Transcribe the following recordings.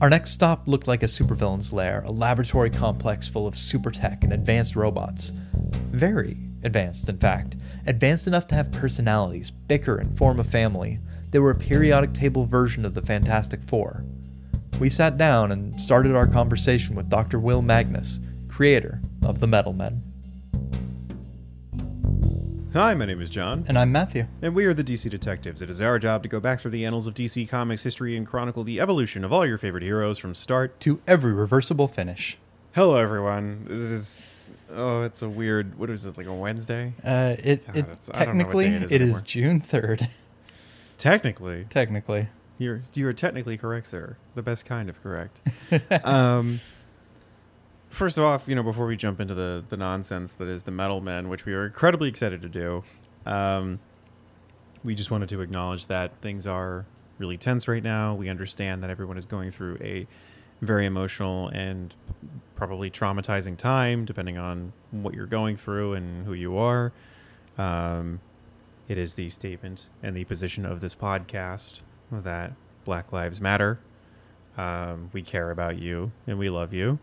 Our next stop looked like a supervillain's lair, a laboratory complex full of super tech and advanced robots. Very advanced, in fact. Advanced enough to have personalities, bicker, and form a family. They were a periodic table version of the Fantastic Four. We sat down and started our conversation with Dr. Will Magnus, creator of the Metal Men. Hi, my name is John, And I'm Matthew. and we are the DC Detectives. It is our job to go back through the annals of DC Comics history and chronicle the evolution of all your favorite heroes from start. To every reversible finish. Hello, everyone. This is oh, it's a weird. What is it like a Wednesday? Uh, it, God, it it's- I don't know what technically it is it is. June third. Technically, technically, you're you are technically correct, sir. The best kind of correct. um, first off, you know, before we jump into the the nonsense that is the Metal Men, which we are incredibly excited to do, um, we just wanted to acknowledge that things are really tense right now. We understand that everyone is going through a very emotional and probably traumatizing time, depending on what you're going through and who you are. Um, it is the statement and the position of this podcast that Black Lives Matter. Um, we care about you and we love you.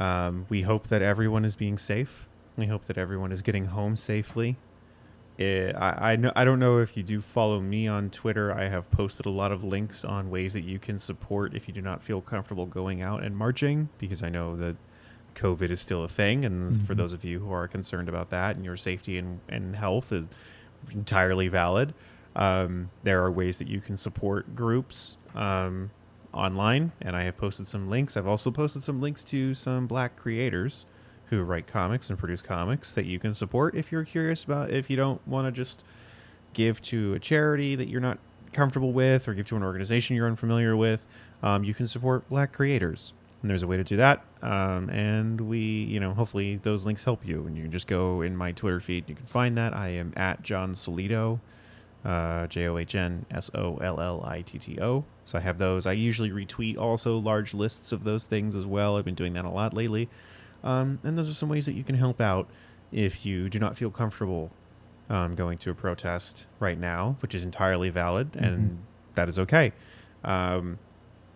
Um, we hope that everyone is being safe. We hope that everyone is getting home safely. Eh, I, I, know, I don't know if you do follow me on Twitter. I have posted a lot of links on ways that you can support if you do not feel comfortable going out and marching, because I know that COVID is still a thing. And for Mhm. those of you who are concerned about that and your safety and, and health is entirely valid, um, there are ways that you can support groups um, online. And I have posted some links. I've also posted some links to some black creators who write comics and produce comics that you can support if you're curious about if you don't want to just give to a charity that you're not comfortable with or give to an organization you're unfamiliar with um, you can support black creators and there's a way to do that um, and we you know hopefully those links help you and you can just go in my twitter feed you can find that i am at john sollitto uh, j-o-h-n-s-o-l-l-i-t-t-o so i have those i usually retweet also large lists of those things as well i've been doing that a lot lately um, and those are some ways that you can help out if you do not feel comfortable um, going to a protest right now, which is entirely valid and that is okay. Um,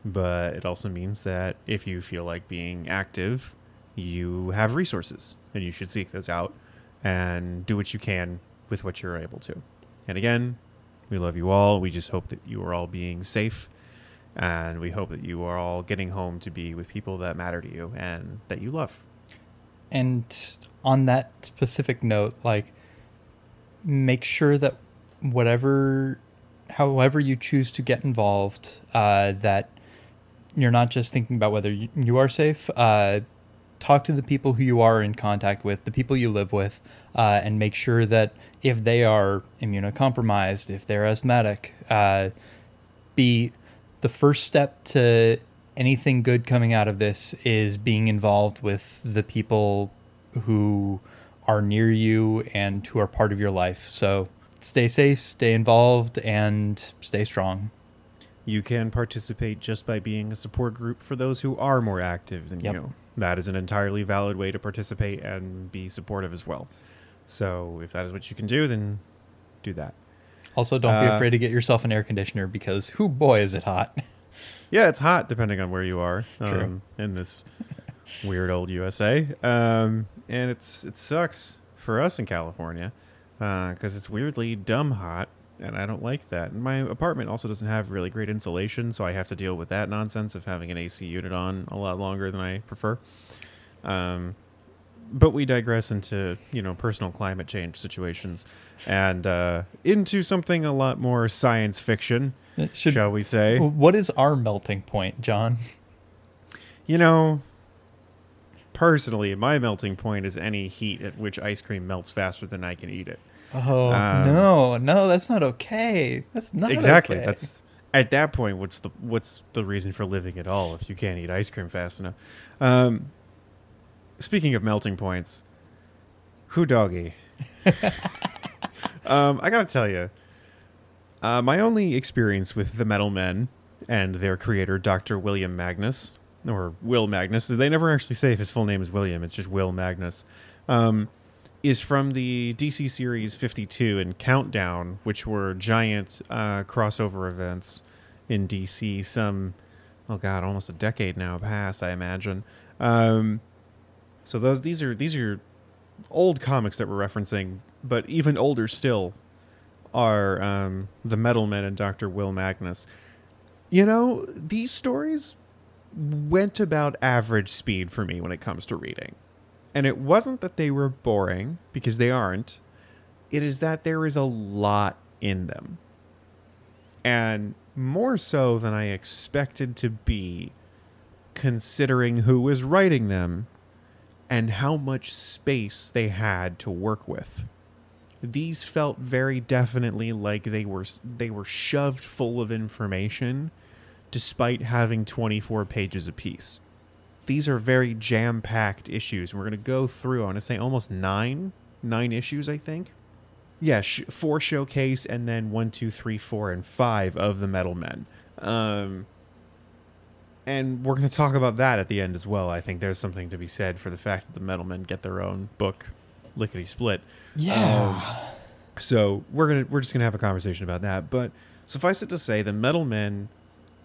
but it also means that if you feel like being active, you have resources and you should seek those out and do what you can with what you're able to. And again, we love you all. We just hope that you are all being safe and we hope that you are all getting home to be with people that matter to you and that you love. And on that specific note, like, make sure that whatever, however you choose to get involved, uh, that you're not just thinking about whether you, are safe. Uh, talk to the people who you are in contact with, the people you live with, uh, and make sure that if they are immunocompromised, if they're asthmatic, uh, be the first step to anything good coming out of this is being involved with the people who are near you and who are part of your life. So stay safe, stay involved, and stay strong. You can participate just by being a support group for those who are more active than Yep. you. That is an entirely valid way to participate and be supportive as well. So if that is what you can do, then do that. Also, don't be Uh, afraid to get yourself an air conditioner because, who boy, is it hot. Yeah, it's hot depending on where you are um, in this weird old USA, um, and it's it sucks for us in California because it's weirdly dumb hot, and I don't like that. And my apartment also doesn't have really great insulation, so I have to deal with that nonsense of having an AC unit on a lot longer than I prefer. Um, but we digress into you know personal climate change situations and uh, into something a lot more science fiction, Should, shall we say? what is our melting point, John? You know, personally, my melting point is any heat at which ice cream melts faster than I can eat it. Oh Um, no, no, that's not okay. That's not exactly. okay. That's at that point. What's the what's the reason for living at all if you can't eat ice cream fast enough? Um, speaking of melting points, who doggy? um, I gotta tell you, uh, my only experience with the Metal Men and their creator, Dr. William Magnus, or Will Magnus, they never actually say if his full name is William, it's just Will Magnus, um, is from the DC series 52 and Countdown, which were giant uh, crossover events in DC some oh god, almost a decade now past, I imagine. Um, so those these are these are old comics that we're referencing, but even older still are um, the Metal Men and Doctor Will Magnus. You know, these stories went about average speed for me when it comes to reading. And it wasn't that they were boring, because they aren't. It is that there is a lot in them. And more so than I expected to be, considering who was writing them and how much space they had to work with. These felt very definitely like they were they were shoved full of information despite having 24 pages apiece. These are very jam-packed issues. We're going to go through, I want to say almost 9 9 issues, I think. Yeah, sh- four showcase and then one, two, three, four, and five of the Metal Men. Um, and we're going to talk about that at the end as well. I think there's something to be said for the fact that the Metal Men get their own book, lickety split. Yeah. Um, so we're gonna we're just gonna have a conversation about that. But suffice it to say, the Metal Men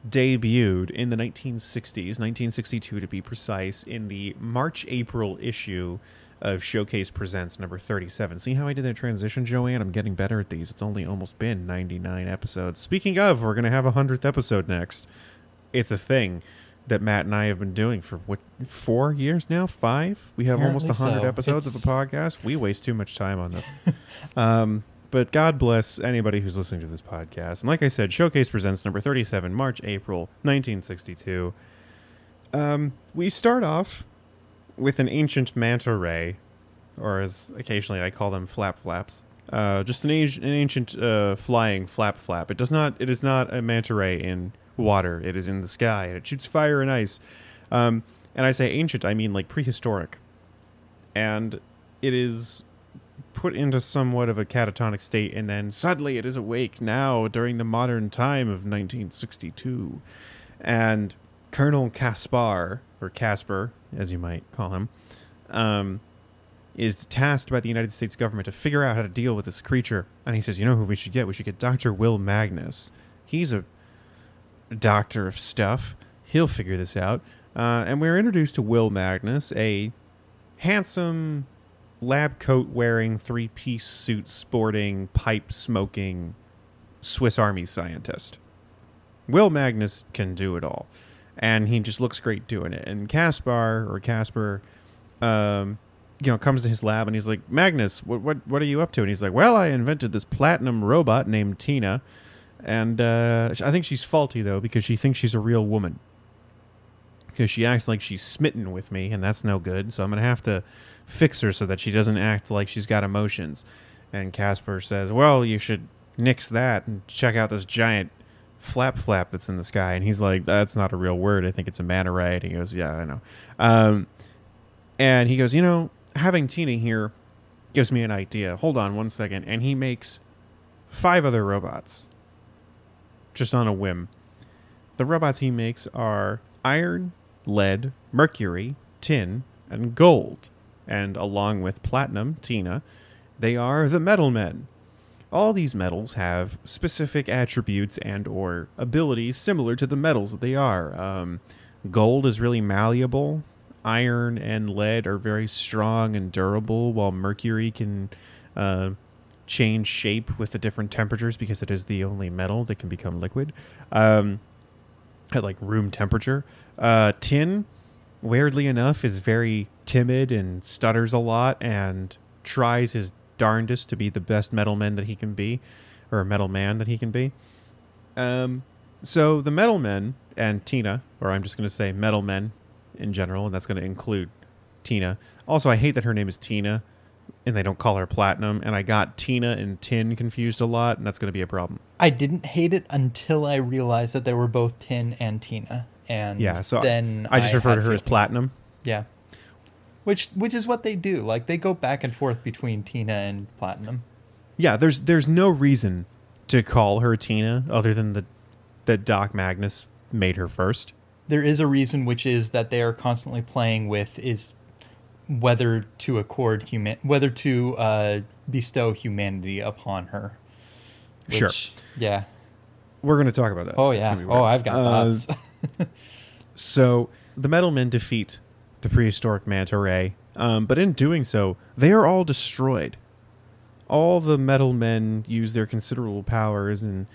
debuted in the 1960s, 1962 to be precise, in the March April issue of Showcase Presents number 37. See how I did that transition, Joanne? I'm getting better at these. It's only almost been 99 episodes. Speaking of, we're gonna have a hundredth episode next. It's a thing that Matt and I have been doing for what four years now? Five? We have almost Apparently almost 100 so. episodes of the podcast. We waste too much time on this. um, but God bless anybody who's listening to this podcast. And like I said, Showcase Presents number 37, March, April 1962. Um, we start off with an ancient manta ray, or as occasionally I call them, flap flaps. Uh, just an, age, an ancient uh, flying flap flap. It does not. It is not a manta ray in water. It is in the sky, and it shoots fire and ice. Um, and I say ancient, I mean like prehistoric. And it is put into somewhat of a catatonic state, and then suddenly it is awake now during the modern time of 1962. And Colonel Caspar, or Casper, as you might call him, um, is tasked by the United States government to figure out how to deal with this creature. And he says, You know who we should get? We should get Dr. Will Magnus. He's a doctor of stuff. He'll figure this out. Uh, and we're introduced to Will Magnus, a handsome lab coat wearing, three piece suit sporting, pipe smoking Swiss Army scientist. Will Magnus can do it all. And he just looks great doing it. And Caspar, or Casper, um, you know, comes to his lab and he's like, Magnus, what, what, what are you up to? And he's like, Well, I invented this platinum robot named Tina. And uh, I think she's faulty, though, because she thinks she's a real woman. Because she acts like she's smitten with me, and that's no good. So I'm going to have to fix her so that she doesn't act like she's got emotions. And Casper says, Well, you should nix that and check out this giant flap flap that's in the sky. And he's like, That's not a real word. I think it's a manta ray. And he goes, Yeah, I know. Um, and he goes, You know, having Tina here gives me an idea. Hold on one second. And he makes five other robots just on a whim. The robots he makes are iron, lead, mercury, tin, and gold. And along with platinum, Tina, they are the metal men. All these metals have specific attributes and or abilities similar to the metals that they are. Um, gold is really malleable. Iron and lead are very strong and durable, while mercury can uh, change shape with the different temperatures because it is the only metal that can become liquid um, at like room temperature. Uh, tin, weirdly enough, is very timid and stutters a lot and tries his darndest to be the best metal man that he can be, or a metal man that he can be. Um, so the metal men and Tina, or I'm just going to say metal men in general, and that's going to include Tina. Also, I hate that her name is Tina and they don't call her platinum and i got tina and tin confused a lot and that's going to be a problem I didn't hate it until I realized that they were both Tin and Tina, and yeah so then i just refer to her as platinum Yeah, which which is what they do. Like they go back and forth between Tina and Platinum. yeah there's there's no reason to call her tina other than the that doc magnus made her first There is a reason, which is that they are constantly playing with is whether to accord human, whether to uh, bestow humanity upon her. Sure. Yeah. we're going to talk about that Oh yeah. Oh. I've got Uh, thoughts. so the metal men defeat the prehistoric manta ray, um, but in doing so, they are all destroyed. All the metal men use their considerable powers and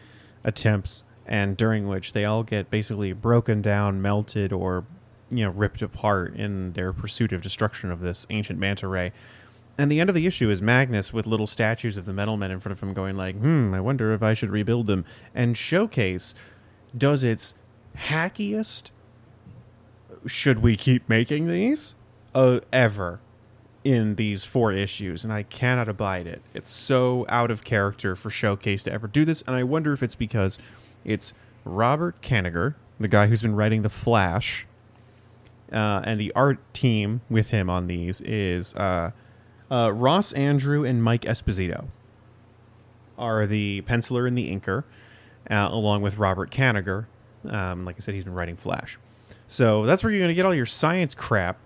attempts, and during which they all get basically broken down, melted, or you know ripped apart in their pursuit of destruction of this ancient manta ray. And the end of the issue is Magnus with little statues of the metal men in front of him, going like, "Hmm, I wonder if I should rebuild them." And Showcase does its hackiest. Should we keep making these? Uh, ever in these four issues, and I cannot abide it. It's so out of character for Showcase to ever do this, and I wonder if it's because it's Robert Kanigher, the guy who's been writing The Flash, uh, and the art team with him on these is uh, uh, Ross Andru and Mike Esposito are the penciler and the inker, uh, along with Robert Kanigher. Um, like I said, he's been writing Flash. So that's where you're going to get all your science crap.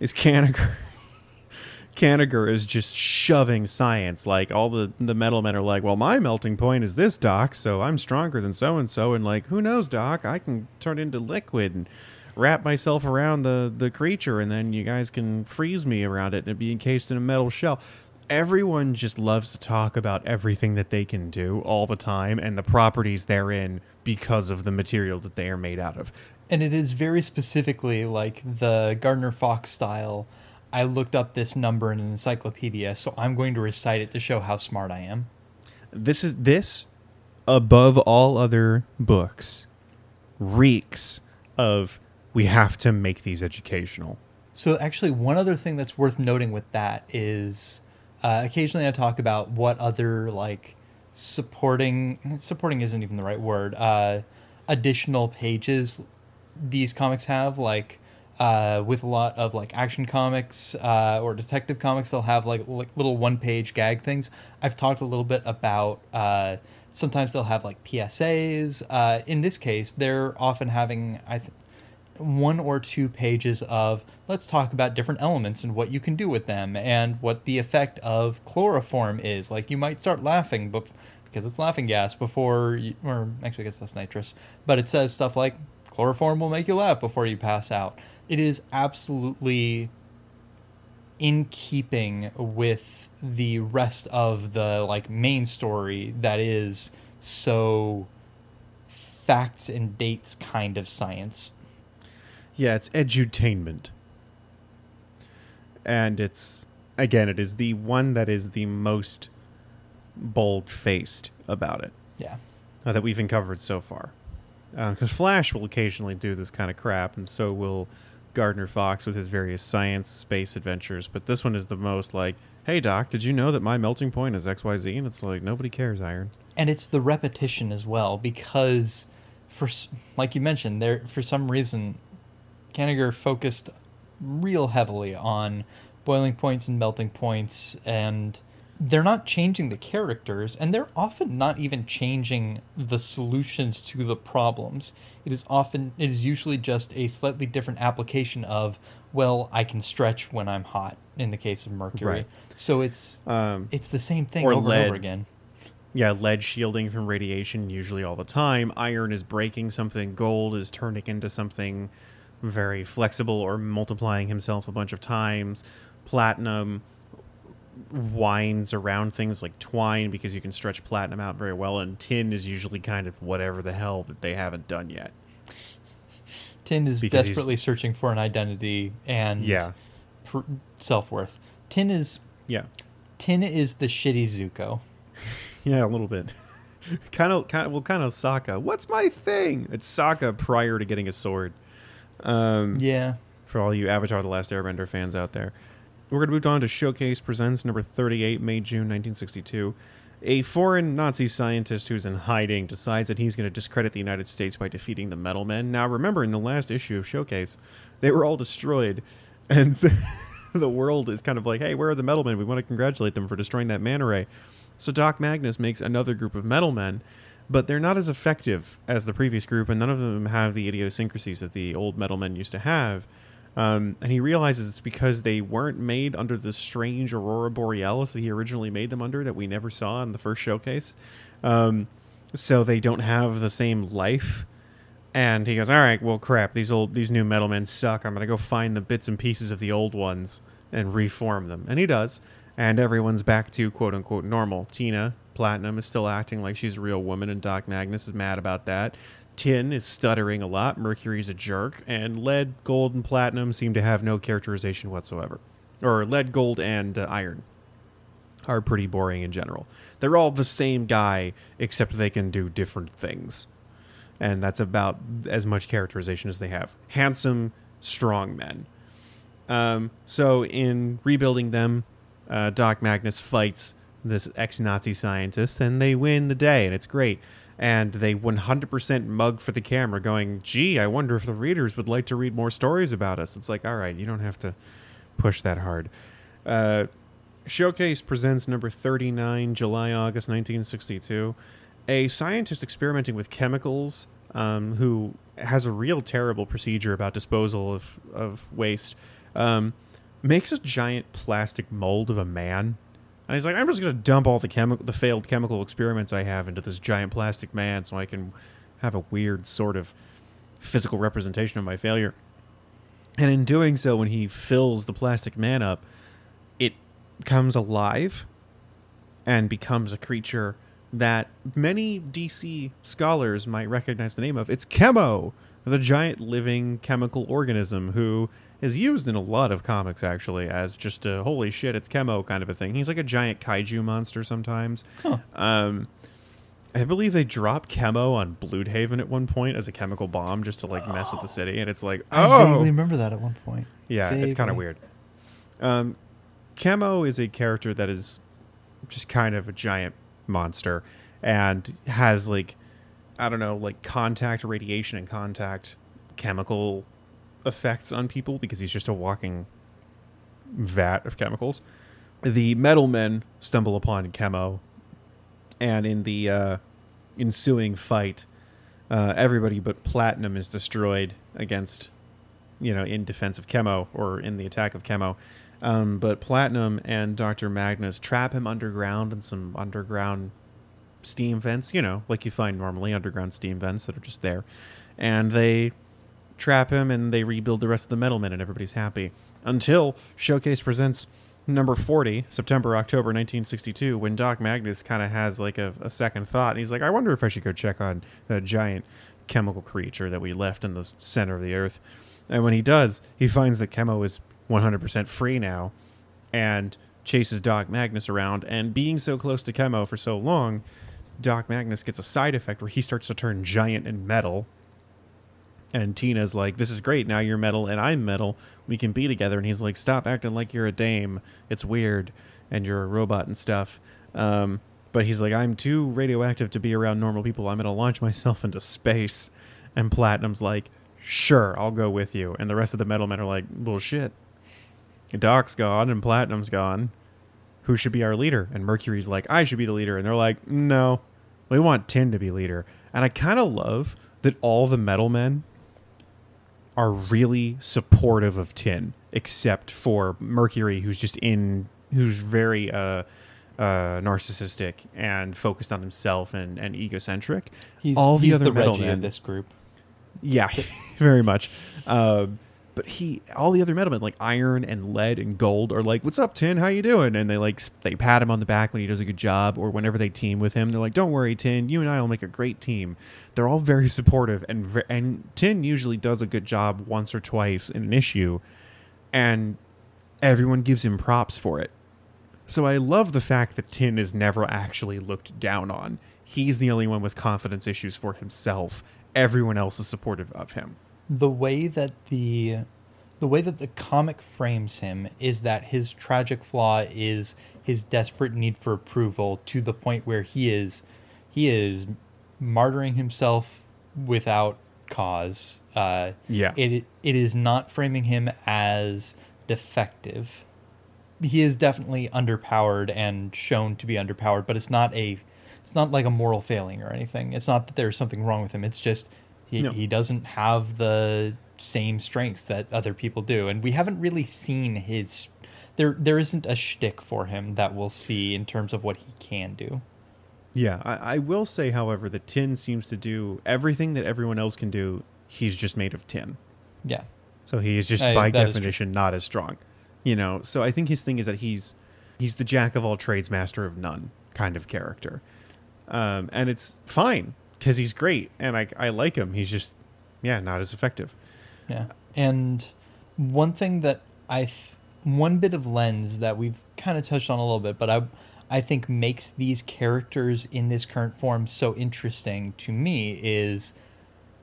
Is Kanigher? Kanigher is just shoving science. Like all the the metal men are like, well, my melting point is this, Doc. So I'm stronger than so and so. And like, who knows, Doc? I can turn into liquid and wrap myself around the the creature, and then you guys can freeze me around it and it'd be encased in a metal shell. Everyone just loves to talk about everything that they can do all the time and the properties therein because of the material that they are made out of. And it is very specifically like the Gardner Fox style. I looked up this number in an encyclopedia, so I'm going to recite it to show how smart I am. This is this above all other books reeks of we have to make these educational. So, actually, one other thing that's worth noting with that is uh, occasionally I talk about what other like supporting supporting isn't even the right word. Uh, additional pages these comics have, like uh, with a lot of like action comics uh, or detective comics, they'll have like, like little one page gag things. I've talked a little bit about. Uh, sometimes they'll have like PSAs. Uh, in this case, they're often having I th- one or two pages of let's talk about different elements and what you can do with them and what the effect of chloroform is. Like you might start laughing, but because it's laughing gas before, you, or actually, I guess that's nitrous. But it says stuff like chloroform will make you laugh before you pass out. It is absolutely in keeping with the rest of the like main story that is so facts and dates kind of science. Yeah, it's edutainment. And it's again, it is the one that is the most bold faced about it. Yeah. Uh, that we've uncovered so far. Because uh, Flash will occasionally do this kind of crap, and so will Gardner Fox with his various science space adventures. But this one is the most like, hey, Doc, did you know that my melting point is XYZ? And it's like, nobody cares, Iron. And it's the repetition as well, because for like you mentioned, there for some reason Kanigher focused real heavily on boiling points and melting points, and they're not changing the characters, and they're often not even changing the solutions to the problems. It is often, it is usually just a slightly different application of, well, I can stretch when I'm hot. In the case of Mercury, Right. so it's Um, it's the same thing over lead. and over again. yeah, lead shielding from radiation usually all the time. Iron is breaking something. Gold is turning into something very flexible or multiplying himself a bunch of times. Platinum winds around things like twine because you can stretch platinum out very well. And tin is usually kind of whatever the hell that they haven't done yet. Tin is Because desperately searching for an identity and Yeah. pr- self worth. Tin is Yeah. Tin is the shitty Zuko. Yeah, a little bit. kind of, kind of, well, kind of Sokka. What's my thing? It's Sokka prior to getting a sword. Um, Yeah. for all you Avatar: The Last Airbender fans out there. We're going to move on to Showcase Presents number 38, May June 1962. A foreign Nazi scientist who's in hiding decides that he's going to discredit the United States by defeating the Metal Men. Now, remember, in the last issue of Showcase, they were all destroyed, and the world is kind of like, hey, where are the Metal Men? We want to congratulate them for destroying that man ray. So Doc Magnus makes another group of Metal Men, but they're not as effective as the previous group, and none of them have the idiosyncrasies that the old Metal Men used to have. Um, and he realizes it's because they weren't made under the strange Aurora Borealis that he originally made them under that we never saw in the first showcase. Um, so they don't have the same life And he goes, "All right, well, crap. These old, these new metal men suck. I'm gonna go find the bits and pieces of the old ones and reform them." And he does, and everyone's back to quote unquote normal. Tina Platinum is still acting like she's a real woman, and Doc Magnus is mad about that. Tin is stuttering a lot. Mercury's a jerk, and Lead, Gold, and Platinum seem to have no characterization whatsoever. Or Lead, Gold, and uh, Iron are pretty boring in general. They're all the same guy, except they can do different things and that's about as much characterization as they have. Handsome, strong men. Um, so in rebuilding them, uh, Doc Magnus fights this ex-Nazi scientist, and they win the day, and it's great. And they 100% mug for the camera, going, "Gee, I wonder if the readers would like to read more stories about us." It's like, all right, you don't have to push that hard. Uh, Showcase presents number 39, July August 1962 a scientist experimenting with chemicals um, who has a real terrible procedure about disposal of, of waste um, makes a giant plastic mold of a man and he's like i'm just going to dump all the chemical the failed chemical experiments i have into this giant plastic man so i can have a weird sort of physical representation of my failure and in doing so when he fills the plastic man up it comes alive and becomes a creature that many DC scholars might recognize the name of. It's Chemo, the giant living chemical organism who is used in a lot of comics actually as just a holy shit, it's Chemo kind of a thing. He's like a giant kaiju monster sometimes. Huh. Um, I believe they drop Chemo on Blüdhaven at one point as a chemical bomb just to like mess with the city, and it's like, I oh, vaguely remember that at one point. yeah, it's kind of weird. Um, Chemo is a character that is just kind of a giant monster and has like I don't know, like contact radiation and contact chemical effects on people because he's just a walking vat of chemicals. The metal men stumble upon Chemo, and in the uh, ensuing fight, uh, everybody but Platinum is destroyed against, you know, in defense of Chemo or in the attack of Chemo. Um, but Platinum and Dr. Magnus trap him underground in some underground steam vents, you know, like you find normally underground steam vents that are just there. And they trap him and they rebuild the rest of the metal men and everybody's happy. Until Showcase presents number 40, September, October 1962, when Doc Magnus kind of has like a, a second thought. And he's like, I wonder if I should go check on that giant chemical creature that we left in the center of the earth. And when he does, he finds that Chemo is 100% free now and chases Doc Magnus around. And being so close to Chemo for so long, Doc Magnus gets a side effect where he starts to turn giant and metal. And Tina's like, This is great. Now you're metal and I'm metal. We can be together. And he's like, Stop acting like you're a dame. It's weird. And you're a robot and stuff. Um, but he's like, I'm too radioactive to be around normal people. I'm to launch myself into space. And Platinum's like, Sure, I'll go with you. And the rest of the metal men are like, Well, shit. Doc's gone and Platinum's gone. Who should be our leader? And Mercury's like, I should be the leader. And they're like, No, we want Tin to be leader. And I kind of love that all the metal men are really supportive of Tin, except for Mercury, who's just in, who's very uh, uh, narcissistic and focused on himself and, and egocentric. He's, all the he's other the metal Reggie men, of this group. yeah, very much. Um, but he, all the other metalmen, like Iron and Lead and Gold, are like, "What's up, Tin? How you doing?" And they like they pat him on the back when he does a good job, or whenever they team with him, they're like, "Don't worry, Tin. You and I will make a great team." They're all very supportive, and and Tin usually does a good job once or twice in an issue, and everyone gives him props for it. So I love the fact that Tin is never actually looked down on. He's the only one with confidence issues for himself. Everyone else is supportive of him. The way that the the way that the comic frames him is that his tragic flaw is his desperate need for approval to the point where he is he is martyring himself without cause. Uh, Yeah. it it is not framing him as defective. He is definitely underpowered and shown to be underpowered, but it's not a it's not like a moral failing or anything. It's not that there's something wrong with him. It's just he, No. he doesn't have the same strengths that other people do, and we haven't really seen his. There there isn't a shtick for him that we'll see in terms of what he can do. Yeah, I, I will say, however, that tin seems to do everything that everyone else can do. He's just made of tin, Yeah. so he is just Uh, by that is true. definition not as strong. You know, so I think his thing is that he's he's the jack of all trades, master of none kind of character, um, and it's fine because he's great and I I like him. He's just yeah not as effective. Yeah. And one thing that I, th- one bit of lens that we've kind of touched on a little bit, but I, I think makes these characters in this current form so interesting to me is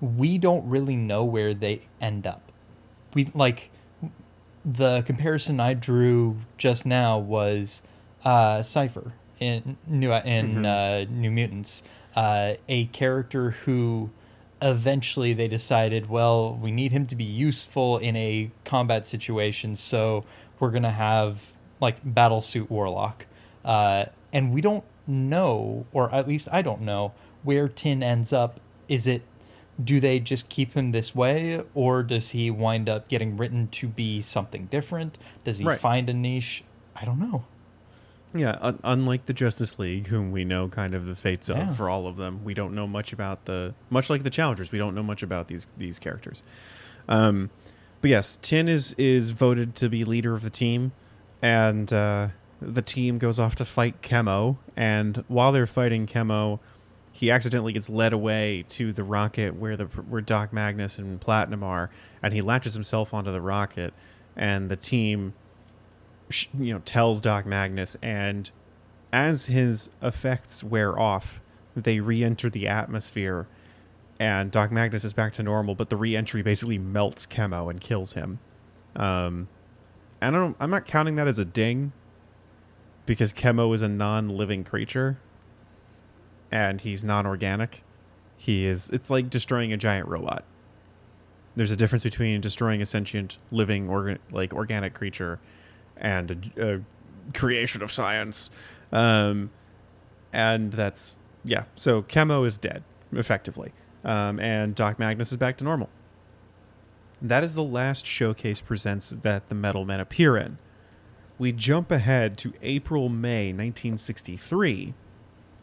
we don't really know where they end up. We like the comparison I drew just now was uh, Cypher in New in Mhm. uh, New Mutants, uh, a character who eventually they decided, well, we need him to be useful in a combat situation, so we're gonna have like battle suit Warlock, uh, and we don't know, or at least I don't know, where Tin ends up. Is it do they just keep him this way or does he wind up getting written to be something different does he Right. find a niche i don't know Yeah, un- unlike the Justice League, whom we know kind of the fates of Yeah. for all of them, we don't know much about the much like the Challengers. We don't know much about these these characters. Um, but yes, Tin is is voted to be leader of the team, and uh, the team goes off to fight Chemo. And while they're fighting Chemo, he accidentally gets led away to the rocket where the where Doc Magnus and Platinum are, and he latches himself onto the rocket, and the team you know tells Doc Magnus and as his effects wear off they re-enter the atmosphere and Doc Magnus is back to normal but the re-entry basically melts Chemo and kills him. Um I don't I'm not counting that as a ding because Chemo is a non-living creature and he's non-organic. He is it's like destroying a giant robot. There's a difference between destroying a sentient living organ like organic creature and a, a creation of science. Um, and that's yeah so chemo is dead effectively. Um, and doc magnus is back to normal. That is the last showcase presents that the metal men appear in. We jump ahead to april may 1963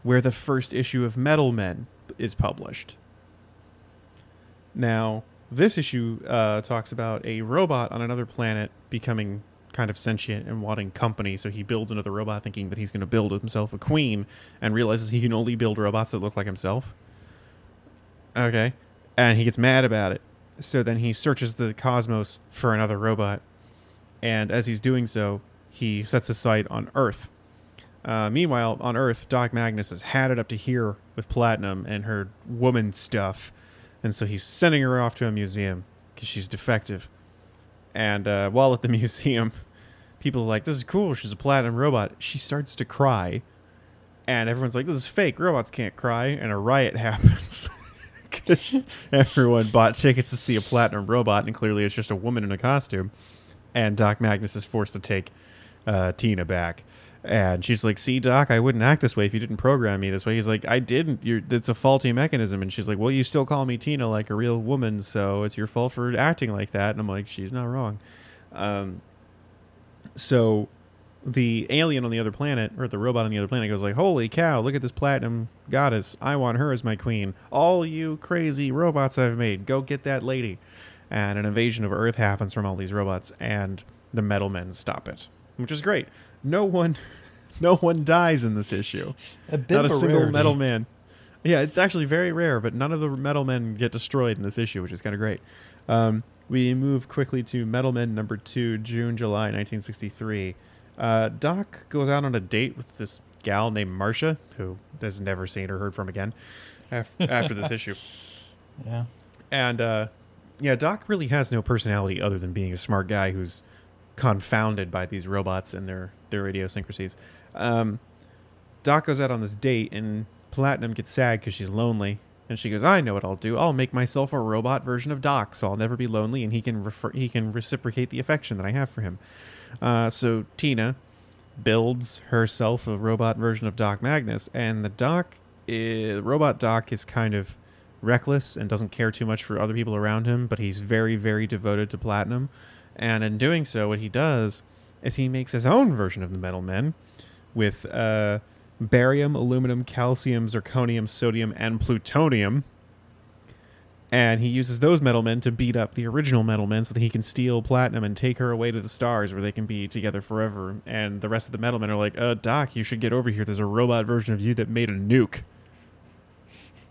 where the first issue of metal men is published. Now, this issue uh, talks about a robot on another planet becoming kind of sentient and wanting company. So he builds another robot thinking that he's going to build himself a queen and realizes he can only build robots that look like himself. Okay. And he gets mad about it. So then he searches the cosmos for another robot. And as he's doing so, he sets his sight on Earth. Uh, meanwhile, on Earth, Doc Magnus has had it up to here with Platinum and her woman stuff. And so he's sending her off to a museum because she's defective. And uh, while at the museum, people are like, This is cool. She's a platinum robot. She starts to cry. And everyone's like, This is fake. Robots can't cry. And a riot happens. Because everyone bought tickets to see a platinum robot. And clearly it's just a woman in a costume. And Doc Magnus is forced to take uh, Tina back. And she's like, "See, Doc, I wouldn't act this way if you didn't program me this way." He's like, "I didn't. You're, it's a faulty mechanism." And she's like, "Well, you still call me Tina like a real woman, so it's your fault for acting like that." And I'm like, "She's not wrong." Um, so the alien on the other planet, or the robot on the other planet, goes like, "Holy cow! Look at this platinum goddess. I want her as my queen. All you crazy robots I've made, go get that lady." And an invasion of Earth happens from all these robots, and the metal men stop it, which is great. No one, no one dies in this issue. a Not a a single rarity. metal man. Yeah, it's actually very rare, but none of the metal men get destroyed in this issue, which is kind of great. Um, we move quickly to Metal Men number two, June, July, 1963. Uh, Doc goes out on a date with this gal named Marcia, who has never seen or heard from again after, after this issue. yeah And uh, yeah, Doc really has no personality other than being a smart guy who's confounded by these robots and their their idiosyncrasies. Um, Doc goes out on this date, and Platinum gets sad because she's lonely, and she goes, "I know what I'll do. I'll make myself a robot version of Doc, so I'll never be lonely, and he can refer- he can reciprocate the affection that I have for him." Uh, so Tina builds herself a robot version of Doc Magnus, and the Doc, is, robot Doc, is kind of reckless and doesn't care too much for other people around him, but he's very, very devoted to Platinum. And in doing so, what he does is he makes his own version of the Metal Men with uh, barium, aluminum, calcium, zirconium, sodium, and plutonium. And he uses those metal men to beat up the original metal men so that he can steal platinum and take her away to the stars where they can be together forever. And the rest of the metal men are like, uh, Doc, you should get over here. There's a robot version of you that made a nuke.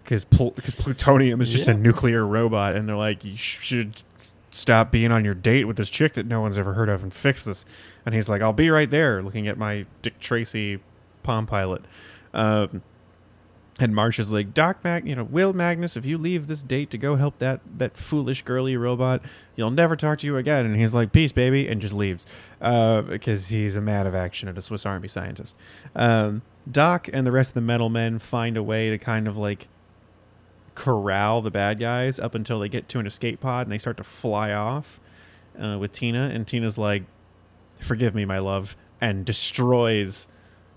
Because pl- cause plutonium is just a nuclear robot. And they're like, you sh- should stop being on your date with this chick that no one's ever heard of and fix this. And he's like, I'll be right there looking at my Dick Tracy Palm Pilot. Um, and Marsh is like, Doc Mag, you know, Will Magnus, if you leave this date to go help that that foolish girly robot, you'll never talk to you again. And he's like, peace, baby, and just leaves uh, because he's a man of action and a Swiss Army scientist. Um, Doc and the rest of the metal men find a way to kind of like corral the bad guys up until they get to an escape pod and they start to fly off uh, with Tina. And Tina's like, forgive me, my love, and destroys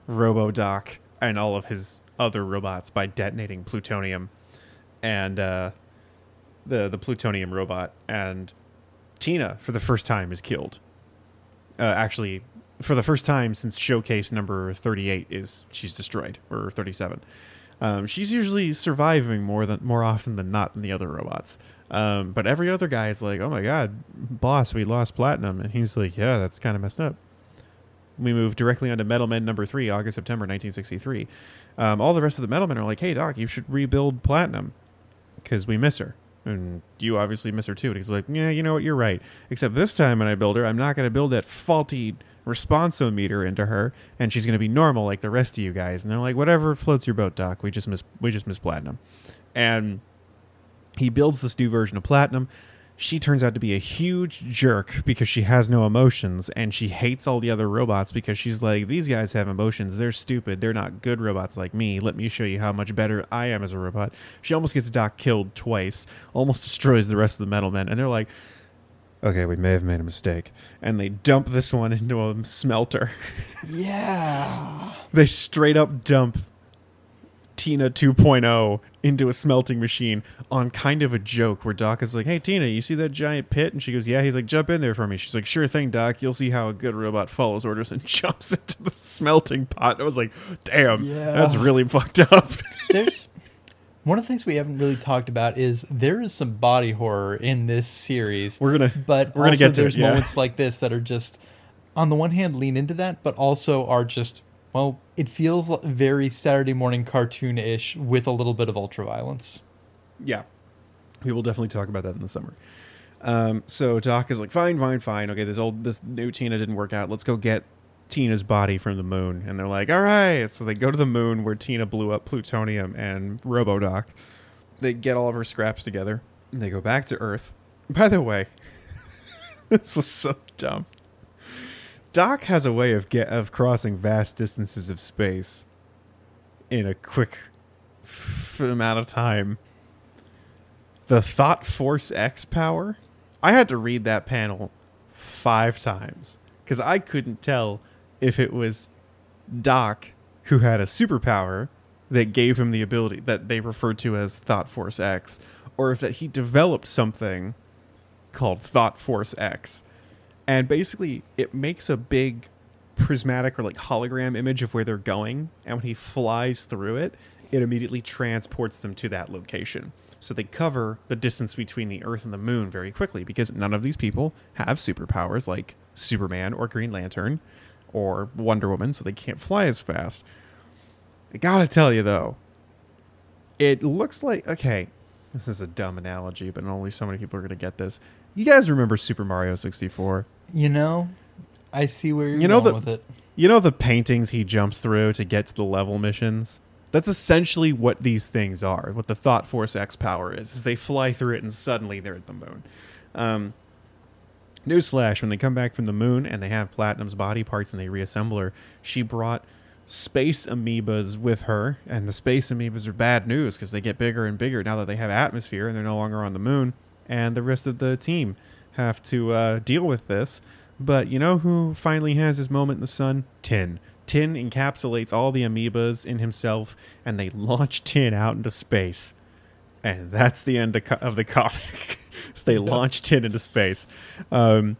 Robo Doc and all of his other robots by detonating plutonium and uh, the the plutonium robot. And Tina, for the first time, is killed. Uh, actually, for the first time since showcase number thirty-eight, is she's destroyed or thirty-seven. Um, she's usually surviving more than more often than not than the other robots. Um, but every other guy is like, "Oh my god, boss, we lost platinum," and he's like, "Yeah, that's kind of messed up." We move directly onto Metal Men number three, August September 1963. Um, all the rest of the Metal Men are like, "Hey, Doc, you should rebuild platinum because we miss her." And you obviously miss her too. And he's like, yeah, you know what? You're right. Except this time when I build her, I'm not going to build that faulty responsometer into her, and she's going to be normal like the rest of you guys. And they're like, whatever floats your boat, Doc. We just miss we just miss platinum. And he builds this new version of platinum. She turns out to be a huge jerk because she has no emotions and she hates all the other robots because she's like, These guys have emotions. They're stupid. They're not good robots like me. Let me show you how much better I am as a robot. She almost gets Doc killed twice, almost destroys the rest of the metal men. And they're like, Okay, we may have made a mistake. And they dump this one into a smelter. Yeah. they straight up dump Tina 2.0 into a smelting machine on kind of a joke where Doc is like, Hey, Tina, you see that giant pit? And she goes, Yeah. He's like, Jump in there for me. She's like, Sure thing, Doc. You'll see how a good robot follows orders and jumps into the smelting pot. I was like, Damn, Yeah. that's really fucked up. There's one of the things we haven't really talked about is there is some body horror in this series. We're gonna, but we're gonna get to there's it, yeah. moments like this that are just on the one hand lean into that but also are just well it feels very saturday morning cartoon-ish with a little bit of ultra violence Yeah. We will definitely talk about that in the summer. Um, so Doc is like, fine, fine, fine. Okay, this old, this new Tina didn't work out. Let's go get Tina's body from the moon. And they're like, all right. So they go to the moon where Tina blew up plutonium and RoboDoc. They get all of her scraps together. And they go back to Earth. By the way, this was so dumb. Doc has a way of get of crossing vast distances of space in a quick f- amount of time the Thought Force X power. I had to read that panel five times because I couldn't tell if it was Doc who had a superpower that gave him the ability that they referred to as Thought Force X, or if that he developed something called Thought Force X. And basically, it makes a big prismatic or like hologram image of where they're going. And when he flies through it, it immediately transports them to that location. So they cover the distance between the Earth and the Moon very quickly because none of these people have superpowers like Superman or Green Lantern or Wonder Woman, so they can't fly as fast. I gotta tell you though, it looks like okay. This is a dumb analogy, but only so many people are gonna get this. You guys remember Super Mario 64? You know i see where you're You know going the- with it You know the paintings he jumps through to get to the level missions? That's essentially what these things are. What the Thought Force X power is. Is they fly through it and suddenly they're at the moon. Um, newsflash: When they come back from the moon and they have Platinum's body parts and they reassemble her, she brought space amoebas with her, and the space amoebas are bad news because they get bigger and bigger now that they have atmosphere and they're no longer on the moon. And the rest of the team have to uh, deal with this. But you know who finally has his moment in the sun? Tin. Tin encapsulates all the amoebas in himself, and they launch Tin out into space. And that's the end of, co- of the comic. so they launch Tin into space. Um,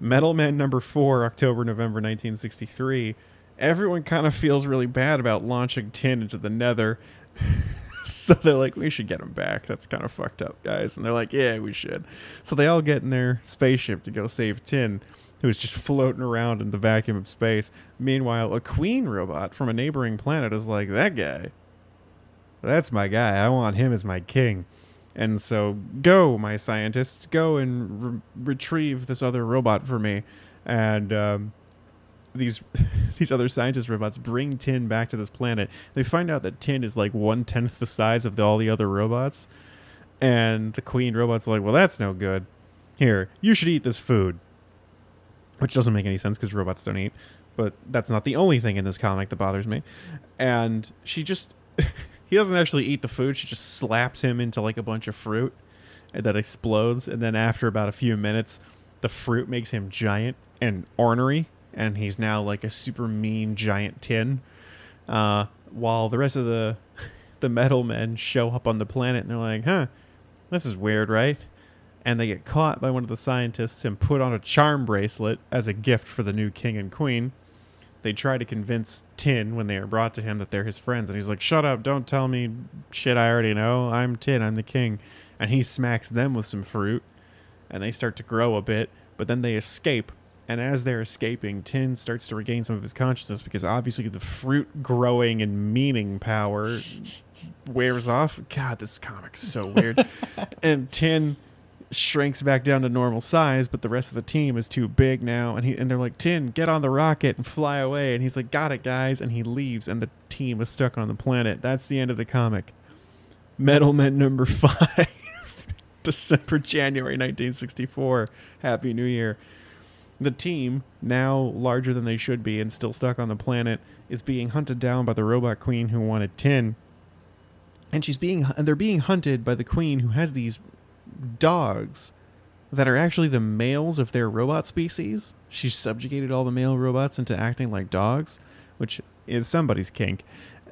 Metal Man number four, October, November 1963. everyone kind of feels really bad about launching Tin into the Nether. so they're like, we should get him back. That's kind of fucked up, guys. And they're like, yeah, we should. So they all get in their spaceship to go save Tin, who's just floating around in the vacuum of space. Meanwhile, a queen robot from a neighboring planet is like, that guy. That's my guy. I want him as my king. And so, go, my scientists, go and re- retrieve this other robot for me. And um, these these other scientist robots bring Tin back to this planet. They find out that Tin is like one tenth the size of the, all the other robots, and the Queen robot's are like, "Well, that's no good. Here, you should eat this food," which doesn't make any sense because robots don't eat. But that's not the only thing in this comic that bothers me. And she just he doesn't actually eat the food. She just slaps him into like a bunch of fruit that explodes, and then after about a few minutes, the fruit makes him giant and ornery and he's now like a super mean giant tin. Uh, while the rest of the the metal men show up on the planet and they're like, "Huh, this is weird, right?" And they get caught by one of the scientists and put on a charm bracelet as a gift for the new king and queen. They try to convince Tin when they are brought to him that they're his friends, and he's like, "Shut up! Don't tell me shit I already know. I'm Tin. I'm the king." And he smacks them with some fruit, and they start to grow a bit. But then they escape and as they're escaping, Tin starts to regain some of his consciousness because obviously the fruit growing and meaning power wears off. God, this comic's so weird. and Tin shrinks back down to normal size, but the rest of the team is too big now. And he and they're like, Tin, get on the rocket and fly away. And he's like, Got it, guys. And he leaves, and the team is stuck on the planet. That's the end of the comic. Metal Men number five. December, January 1964. Happy New Year the team, now larger than they should be and still stuck on the planet, is being hunted down by the robot queen who wanted Tin. And she's being and they're being hunted by the queen who has these dogs that are actually the males of their robot species. She's subjugated all the male robots into acting like dogs, which is somebody's kink.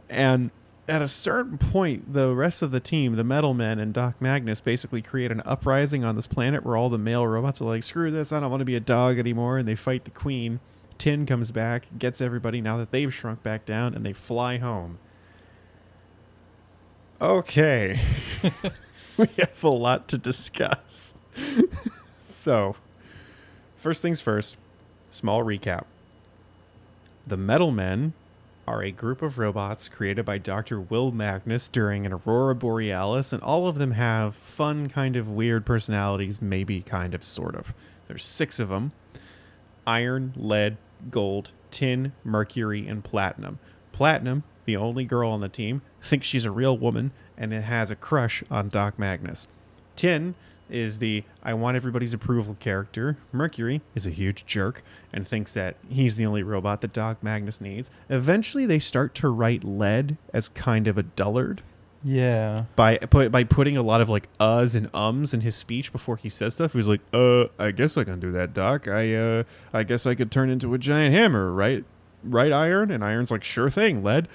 And at a certain point, the rest of the team, the Metal Men and Doc Magnus, basically create an uprising on this planet where all the male robots are like, screw this, I don't want to be a dog anymore. And they fight the queen. Tin comes back, gets everybody now that they've shrunk back down, and they fly home. Okay. we have a lot to discuss. so, first things first, small recap. The Metal Men are a group of robots created by Dr. Will Magnus during an Aurora Borealis, and all of them have fun, kind of weird personalities, maybe kind of, sort of. There's six of them iron, lead, gold, tin, mercury, and platinum. Platinum, the only girl on the team, thinks she's a real woman and it has a crush on Doc Magnus. Tin is the I want everybody's approval character. Mercury is a huge jerk and thinks that he's the only robot that Doc Magnus needs. Eventually, they start to write Lead as kind of a dullard. Yeah. By by putting a lot of like uhs and ums in his speech before he says stuff, he's like, "Uh, I guess I can do that, Doc. I uh, I guess I could turn into a giant hammer, right? Right, Iron?" And Iron's like, "Sure thing, Lead."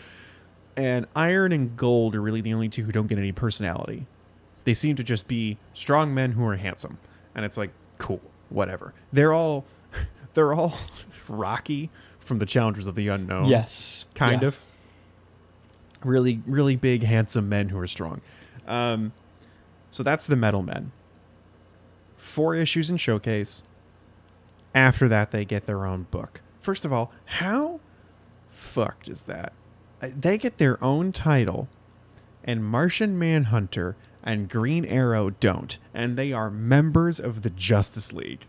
And Iron and Gold are really the only two who don't get any personality they seem to just be strong men who are handsome, and it's like cool, whatever. They're all they're all Rocky from the Challengers of the Unknown. Yes, kind yeah. of. Really, really big, handsome men who are strong. Um, so that's the Metal Men. Four issues in Showcase. After that, they get their own book. First of all, how fucked is that? Uh, They get their own title, and Martian Manhunter and Green Arrow don't, and they are members of the Justice League.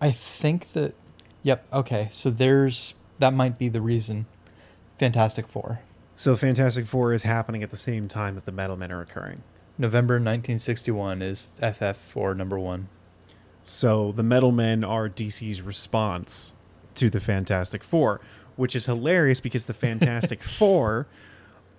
I think that. Yep. Okay. So there's that might be the reason. Fantastic Four, So Fantastic Four is happening at the same time that the Metal Men are occurring. November 1961 is FF4 number one. So the Metal Men are DC's response to the Fantastic Four, which is hilarious because the Fantastic Four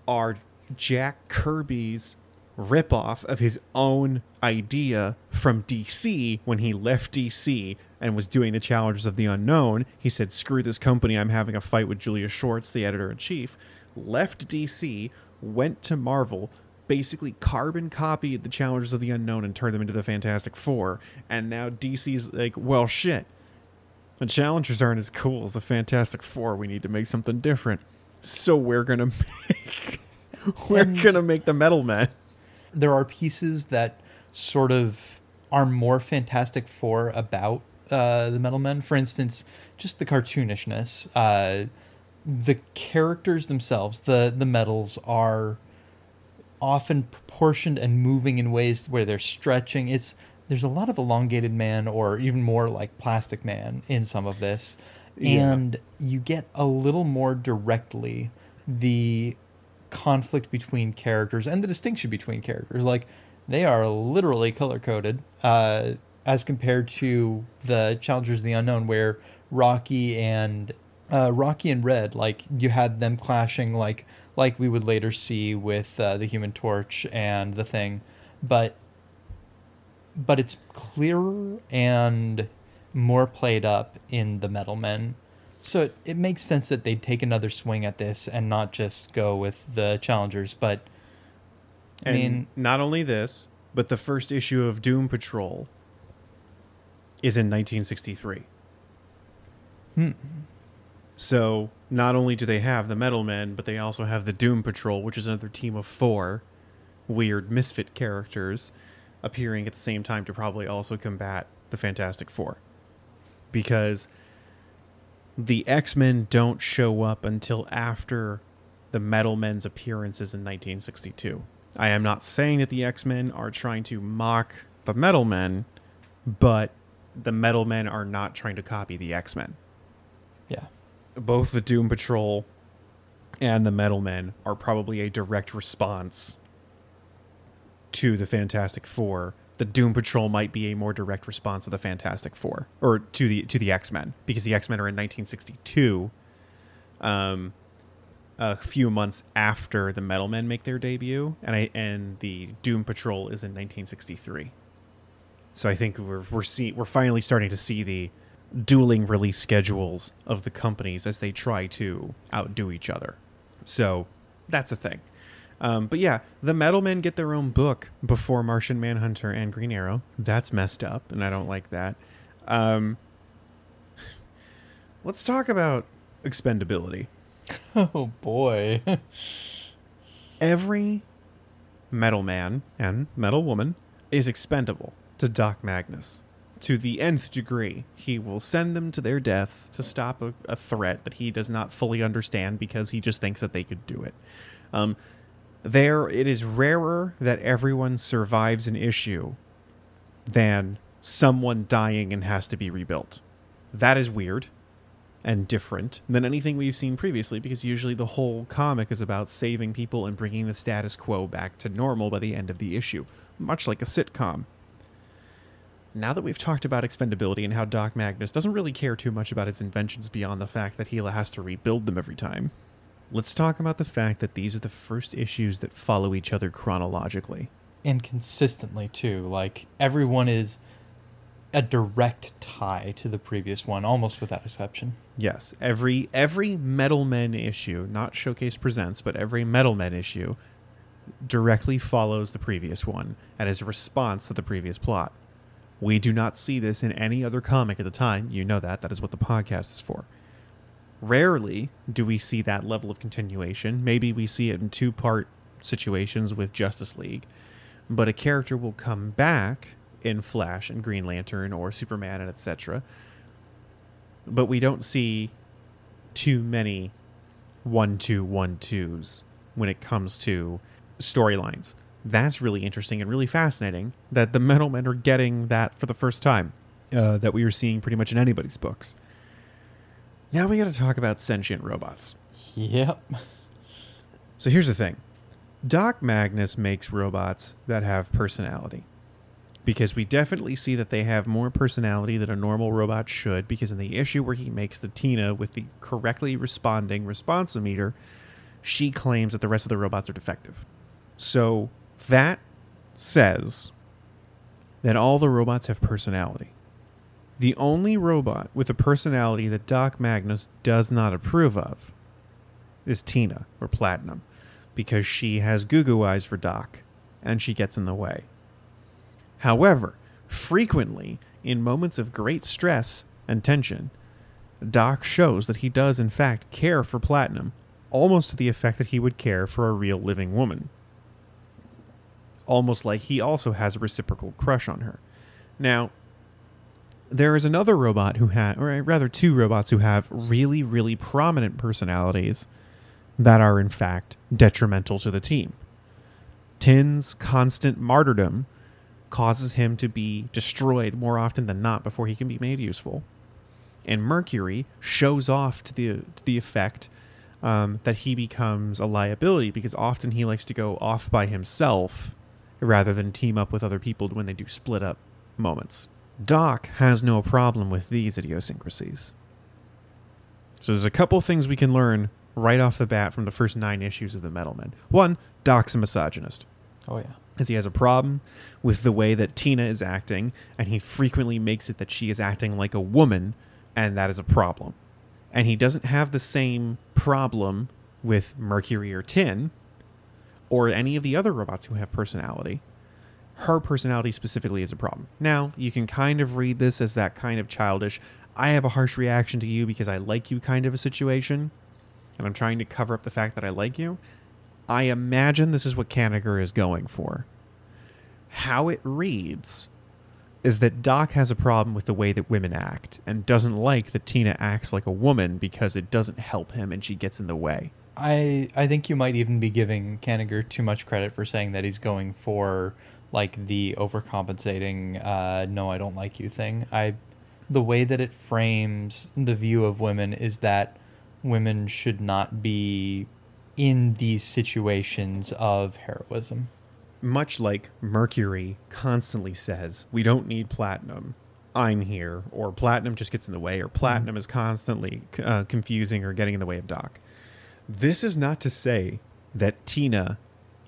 are Jack Kirby's ripoff of his own idea from DC when he left DC and was doing the Challengers of the Unknown. He said, Screw this company, I'm having a fight with Julius Schwartz, the editor in chief. Left DC, went to Marvel, basically carbon copied the Challengers of the Unknown and turned them into the Fantastic Four. And now DC's like, well, shit. The challengers aren't as cool as the Fantastic Four. We need to make something different. So we're gonna make we're And- gonna make the Metal Men. There are pieces that sort of are more Fantastic Four about uh, the Metal Men. For instance, just the cartoonishness. Uh, the characters themselves, the the metals, are often proportioned and moving in ways where they're stretching. It's there's a lot of elongated man or even more like plastic man in some of this. Yeah. And you get a little more directly the conflict between characters and the distinction between characters. Like they are literally color coded, uh, as compared to the Challengers of the Unknown, where Rocky and uh, Rocky and Red, like you had them clashing, like like we would later see with uh, the Human Torch and the Thing, but but it's clearer and more played up in the Metal Men. So it, it makes sense that they'd take another swing at this and not just go with the challengers. But I And mean, not only this, but the first issue of Doom Patrol is in 1963. hmm, So not only do they have the Metal Men, but they also have the Doom Patrol, which is another team of four weird misfit characters appearing at the same time to probably also combat the Fantastic Four. Because the X Men don't show up until after the Metal Men's appearances in 1962. I am not saying that the X Men are trying to mock the Metal Men, but the Metal Men are not trying to copy the X Men yeah, both the Doom Patrol and the Metal Men are probably a direct response to the Fantastic Four. The Doom Patrol might be a more direct response to the Fantastic Four or to the to the X Men because the X Men are in 1962, um, a few months after the Metal Men make their debut, and I and the Doom Patrol is in 1963. So I think we're we're see we're finally starting to see the dueling release schedules of the companies as they try to outdo each other. So that's a thing. Um, but yeah, the Metal Men get their own book before Martian Manhunter and Green Arrow. That's messed up, and I don't like that. Um, let's talk about expendability. oh boy, Every Metal Man and Metal Woman is expendable to Doc Magnus. To the nth degree, he will send them to their deaths to stop a, a threat that he does not fully understand because he just thinks that they could do it. Um, there, it is rarer that everyone survives an issue than someone dying and has to be rebuilt. That is weird and different than anything we've seen previously because usually the whole comic is about saving people and bringing the status quo back to normal by the end of the issue, much like a sitcom. Now that we've talked about expendability and how Doc Magnus doesn't really care too much about his inventions beyond the fact that he has to rebuild them every time, let's talk about the fact that these are the first issues that follow each other chronologically. and consistently too. Like everyone is a direct tie to the previous one, almost without exception. Yes, every every Metal Men issue, not Showcase Presents, but every Metal Men issue directly follows the previous one and is a response to the previous plot. We do not see this in any other comic at the time. You know that. That is what the podcast is for. Rarely do we see that level of continuation. Maybe we see it in two part situations with Justice League, but a character will come back in Flash and Green Lantern or Superman and etc. But we don't see too many one two one twos when it comes to storylines. That's really interesting and really fascinating that the Metal Men are getting that for the first time uh, that we are seeing pretty much in anybody's books. Now we got to talk about sentient robots. Yep. So here's the thing Doc Magnus makes robots that have personality. Because we definitely see that they have more personality than a normal robot should. Because in the issue where he makes the Tina with the correctly responding responsometer, she claims that the rest of the robots are defective. So that says that all the robots have personality. The only robot with a personality that Doc Magnus does not approve of is Tina or Platinum because she has goo goo eyes for Doc and she gets in the way. However, frequently, in moments of great stress and tension, Doc shows that he does, in fact, care for Platinum, almost to the effect that he would care for a real living woman. Almost like he also has a reciprocal crush on her. Now, there is another robot who had, or rather, two robots who have really, really prominent personalities that are, in fact, detrimental to the team. Tin's constant martyrdom causes him to be destroyed more often than not before he can be made useful. And Mercury shows off to the to the effect um, that he becomes a liability because often he likes to go off by himself rather than team up with other people when they do split up moments. Doc has no problem with these idiosyncrasies. So there's a couple things we can learn right off the bat from the first nine issues of the Metal Men. One, Doc's a misogynist. Oh yeah. As he has a problem with the way that Tina is acting, and he frequently makes it that she is acting like a woman, and that is a problem. And he doesn't have the same problem with Mercury or Tin, or any of the other robots who have personality. Her personality specifically is a problem. Now, you can kind of read this as that kind of childish, I have a harsh reaction to you because I like you kind of a situation, and I'm trying to cover up the fact that I like you. I imagine this is what Kanigher is going for. How it reads is that Doc has a problem with the way that women act and doesn't like that Tina acts like a woman because it doesn't help him and she gets in the way. I I think you might even be giving Kanigher too much credit for saying that he's going for like the overcompensating uh, no I don't like you thing. I the way that it frames the view of women is that women should not be in these situations of heroism. Much like Mercury constantly says, we don't need platinum. I'm here, or platinum just gets in the way, or platinum is constantly uh, confusing or getting in the way of Doc. This is not to say that Tina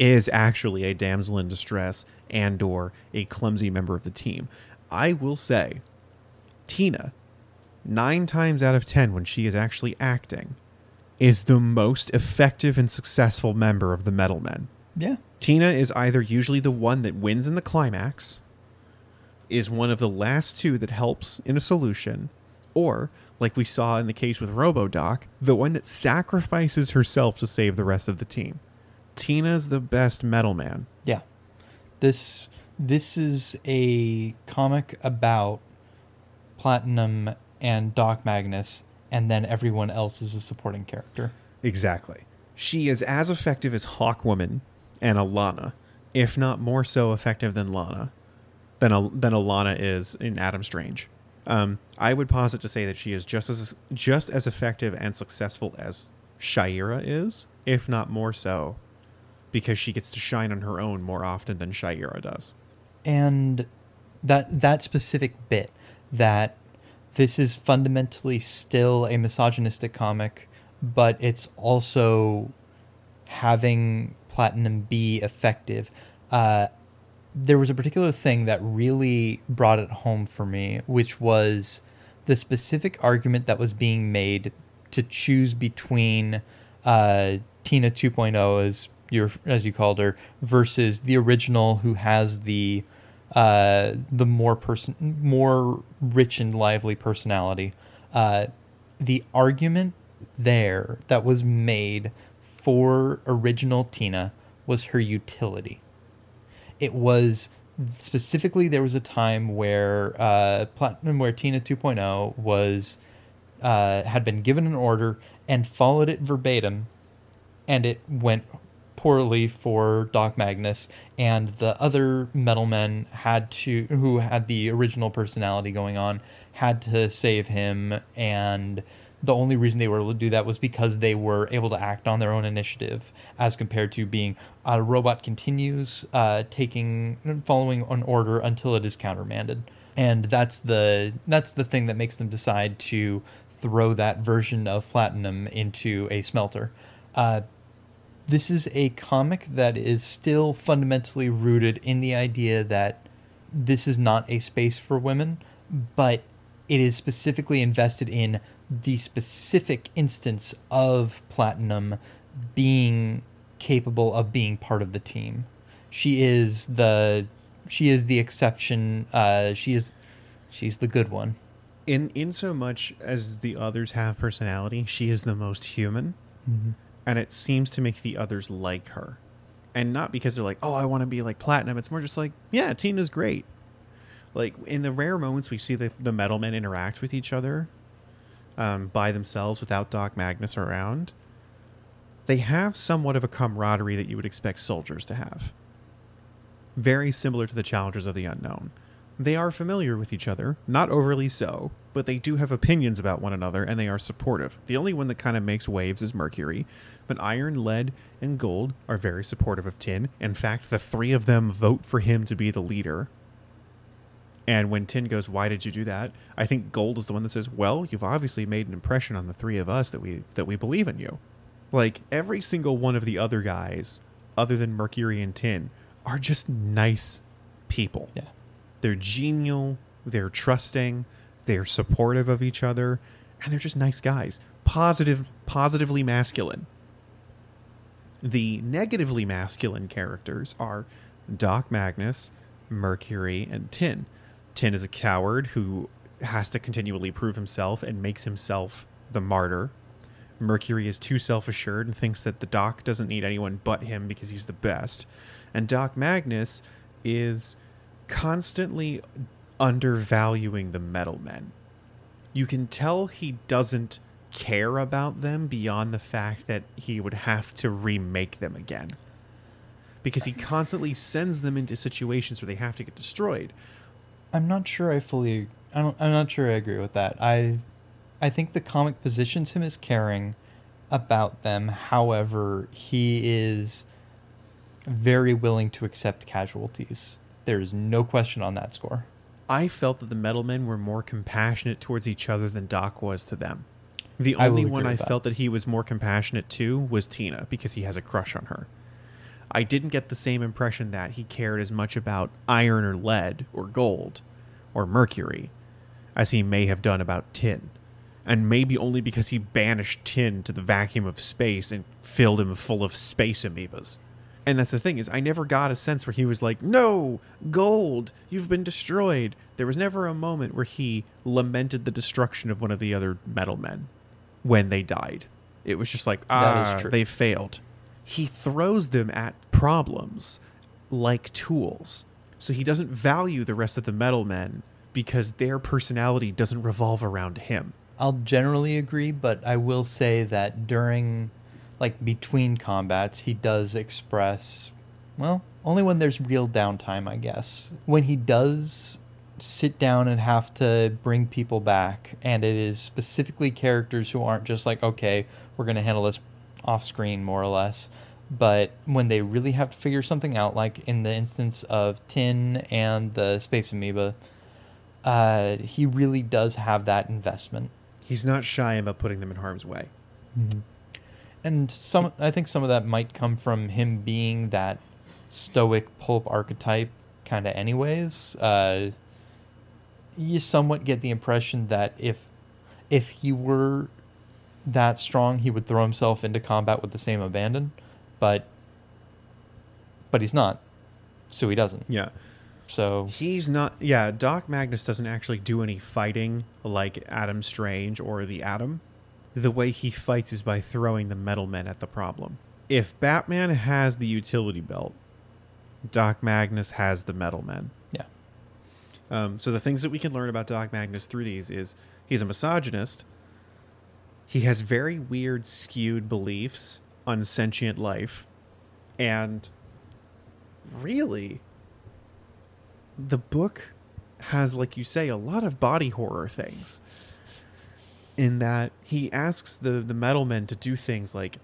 is actually a damsel in distress and or a clumsy member of the team. I will say Tina 9 times out of 10 when she is actually acting is the most effective and successful member of the Metal Men. Yeah. Tina is either usually the one that wins in the climax, is one of the last two that helps in a solution, or, like we saw in the case with RoboDoc, the one that sacrifices herself to save the rest of the team. Tina's the best metal man. Yeah. This this is a comic about Platinum and Doc Magnus and then everyone else is a supporting character. Exactly. She is as effective as Hawkwoman and Alanna, if not more so effective than Lana, than than Alanna is in Adam Strange. Um, I would posit to say that she is just as just as effective and successful as Shayera is, if not more so, because she gets to shine on her own more often than Shayera does. And that that specific bit that this is fundamentally still a misogynistic comic, but it's also having Platinum be effective. Uh, there was a particular thing that really brought it home for me, which was the specific argument that was being made to choose between uh, Tina 2.0, as you as you called her, versus the original, who has the uh, the more person, more rich and lively personality. Uh, the argument there that was made for original Tina was her utility. It was specifically there was a time where uh, Platinum, where Tina 2.0 was uh, had been given an order and followed it verbatim, and it went poorly for Doc Magnus, and the other metal men had to, who had the original personality going on, had to save him. And the only reason they were able to do that was because they were able to act on their own initiative, as compared to being a robot continues uh, taking, following an order until it is countermanded. And that's the that's the thing that makes them decide to throw that version of platinum into a smelter. Uh, this is a comic that is still fundamentally rooted in the idea that this is not a space for women, but it is specifically invested in the specific instance of Platinum being capable of being part of the team. She is the she is the exception. Uh, she is she's the good one. In in so much as the others have personality, she is the most human, Mm-hmm. And it seems to make the others like her, and not because they're like, oh, I want to be like platinum. It's more just like, yeah, Tina's great. Like in the rare moments we see the the metal men interact with each other, um, by themselves without Doc Magnus around, they have somewhat of a camaraderie that you would expect soldiers to have. Very similar to the challengers of the unknown. They are familiar with each other, not overly so, but they do have opinions about one another and they are supportive. The only one that kind of makes waves is Mercury, but Iron, Lead, and Gold are very supportive of Tin. In fact, the three of them vote for him to be the leader. And when Tin goes, "Why did you do that?" I think Gold is the one that says, "Well, you've obviously made an impression on the three of us that we that we believe in you." Like every single one of the other guys, other than Mercury and Tin, are just nice people. Yeah. They're genial, they're trusting, they're supportive of each other, and they're just nice guys. Positive, positively masculine. The negatively masculine characters are Doc Magnus, Mercury, and Tin. Tin is a coward who has to continually prove himself and makes himself the martyr. Mercury is too self assured and thinks that the Doc doesn't need anyone but him because he's the best. And Doc Magnus is constantly undervaluing the metal men. You can tell he doesn't care about them beyond the fact that he would have to remake them again. Because he constantly sends them into situations where they have to get destroyed. I'm not sure I fully. I don't, I'm not sure I agree with that. I, I think the comic positions him as caring about them. However, he is very willing to accept casualties. There is no question on that score. I felt that the metal men were more compassionate towards each other than Doc was to them. The only agree one I that. felt that he was more compassionate to was Tina because he has a crush on her. I didn't get the same impression that he cared as much about iron or lead or gold or mercury as he may have done about tin. And maybe only because he banished tin to the vacuum of space and filled him full of space amoebas. And that's the thing is I never got a sense where he was like, "No, gold, you've been destroyed." There was never a moment where he lamented the destruction of one of the other metal men when they died. It was just like, "Ah, they failed." He throws them at problems like tools. So he doesn't value the rest of the metal men because their personality doesn't revolve around him. I'll generally agree, but I will say that during, like, between combats, he does express, well, only when there's real downtime, I guess. When he does sit down and have to bring people back, and it is specifically characters who aren't just like, okay, we're going to handle this off screen, more or less. But when they really have to figure something out, like in the instance of Tin and the Space Amoeba, uh, he really does have that investment. He's not shy about putting them in harm's way. And some, I think some of that might come from him being that stoic pulp archetype, kind of. Anyways, uh, you somewhat get the impression that if if he were that strong, he would throw himself into combat with the same abandon, but but he's not, so he doesn't. Yeah. So He's not. Yeah, Doc Magnus doesn't actually do any fighting like Adam Strange or the Atom. The way he fights is by throwing the metal men at the problem. If Batman has the utility belt, Doc Magnus has the metal men. yeah, Um, so the things that we can learn about Doc Magnus through these is he's a misogynist. He has very weird, skewed beliefs on sentient life, and really, the book has, like you say, a lot of body horror things. In that he asks the the metal men to do things like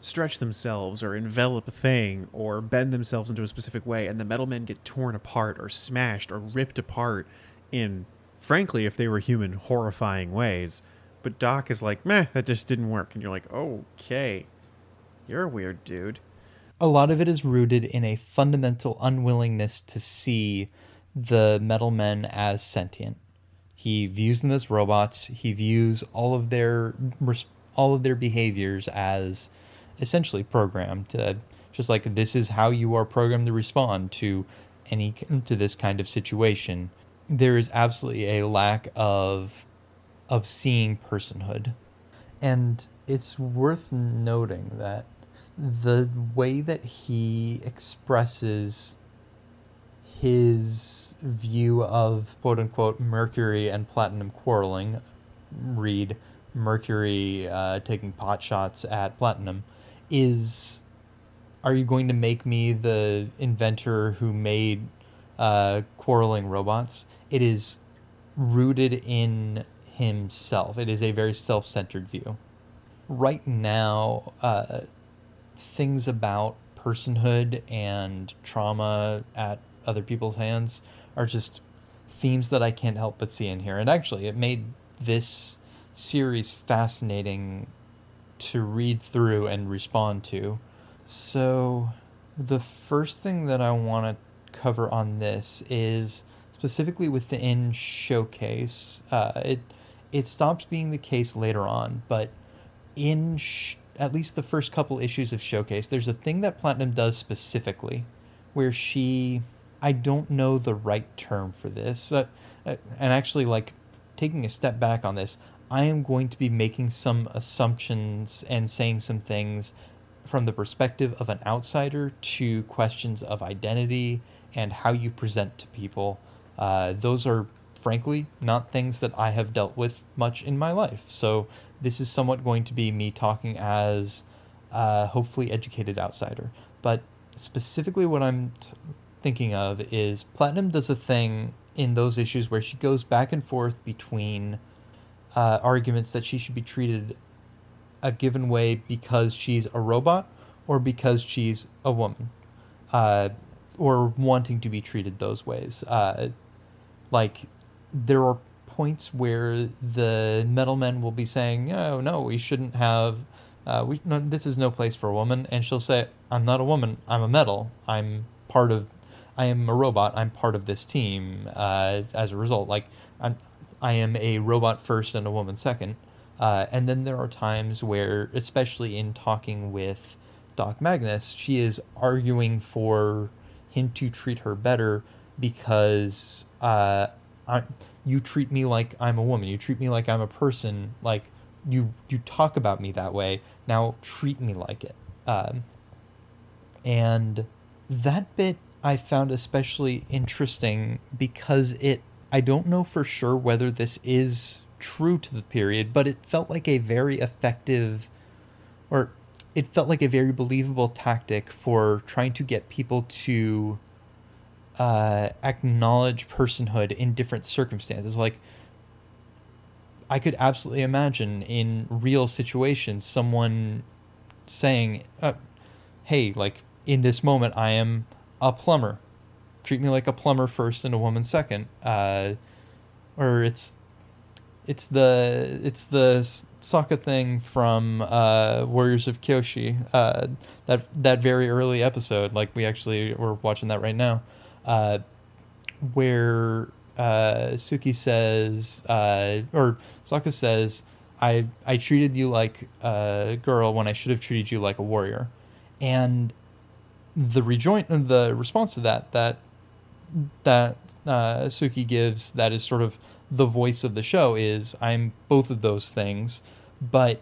stretch themselves or envelop a thing or bend themselves into a specific way and the metal men get torn apart or smashed or ripped apart in frankly if they were human horrifying ways. But doc is like meh that just didn't work. And you're like okay you're a weird dude. A lot of it is rooted in a fundamental unwillingness to see the metal men as sentient. He views them as robots. He views all of their all of their behaviors as essentially programmed. Uh, just like this is how you are programmed to respond to any to this kind of situation. There is absolutely a lack of of seeing personhood. And it's worth noting that the way that he expresses his view of quote unquote Mercury and Platinum quarreling, read Mercury uh, taking pot shots at Platinum, is are you going to make me the inventor who made uh, quarreling robots? It is rooted in himself. It is a very self centered view. Right now, uh, things about personhood and trauma at other people's hands are just themes that I can't help but see in here. And actually, it made this series fascinating to read through and respond to. So, the first thing that I want to cover on this is specifically within Showcase. Uh, it it stops being the case later on, but in sh- at least the first couple issues of Showcase, there's a thing that Platinum does specifically, where she I don't know the right term for this, uh, uh, and actually like taking a step back on this, I am going to be making some assumptions and saying some things from the perspective of an outsider to questions of identity and how you present to people. Uh, those are, frankly, not things that I have dealt with much in my life. So this is somewhat going to be me talking as a hopefully educated outsider. But specifically, what I'm t- thinking of is Platinum does a thing in those issues where she goes back and forth between uh, arguments that she should be treated a given way because she's a robot or because she's a woman, uh, or wanting to be treated those ways. Uh, like there are points where the metal men will be saying, "Oh no, we shouldn't have." Uh, we no, this is no place for a woman, and she'll say, "I'm not a woman. I'm a metal. I'm part of. I am a robot. I'm part of this team." Uh, as a result, like I'm, I am a robot first and a woman second. Uh, and then there are times where, especially in talking with Doc Magnus, she is arguing for him to treat her better because uh, I, you treat me like I'm a woman. You treat me like I'm a person. Like you you talk about me that way. Now treat me like it. Um, and that bit I found especially interesting because it. I don't know for sure whether this is true to the period, but it felt like a very effective, or it felt like a very believable tactic for trying to get people to uh, acknowledge personhood in different circumstances. Like, I could absolutely imagine in real situations someone saying, uh, "Hey, like in this moment, I am a plumber. Treat me like a plumber first and a woman second. Uh, or it's it's the it's the Sokka thing from uh, Warriors of Kyoshi. Uh, that that very early episode, like we actually we're watching that right now, uh, where uh, Suki says uh, or Sokka says, "I I treated you like a girl when I should have treated you like a warrior," and the rejoin the response to that that that uh, Suki gives that is sort of the voice of the show is I'm both of those things, but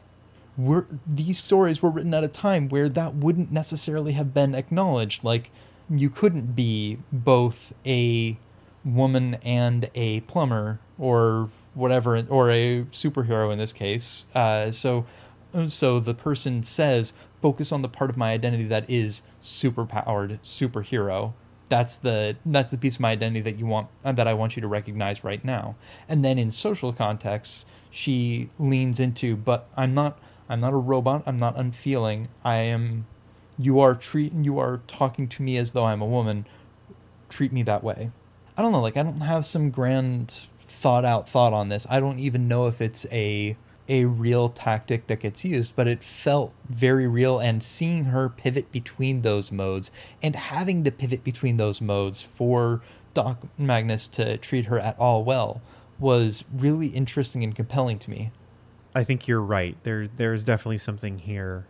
we're these stories were written at a time where that wouldn't necessarily have been acknowledged. Like you couldn't be both a woman and a plumber or whatever or a superhero in this case. Uh, so so the person says focus on the part of my identity that is superpowered superhero that's the that's the piece of my identity that you want uh, that I want you to recognize right now. And then in social contexts, she leans into, but I'm not I'm not a robot. I'm not unfeeling. I am. You are treat you are talking to me as though I'm a woman. Treat me that way. I don't know. Like I don't have some grand thought out thought on this. I don't even know if it's a a real tactic that gets used, but it felt very real. And seeing her pivot between those modes and having to pivot between those modes for Doc Magnus to treat her at all well was really interesting and compelling to me. I think you're right. There, there's definitely something here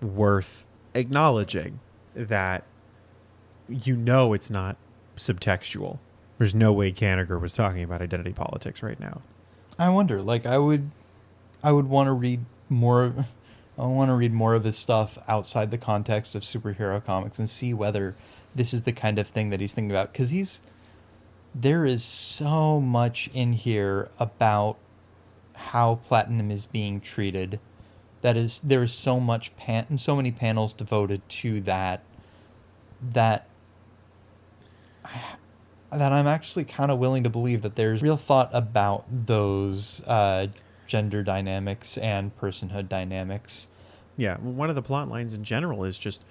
worth acknowledging that you know it's not subtextual. There's no way Kanigher was talking about identity politics right now. I wonder. Like, I would, I would want to read more. I want to read more of his stuff outside the context of superhero comics and see whether this is the kind of thing that he's thinking about. Because he's there is so much in here about how platinum is being treated. That is, there is so much pan, and so many panels devoted to that. That that I'm actually kind of willing to believe that there's real thought about those uh, gender dynamics and personhood dynamics. Yeah, one of the plot lines in general is just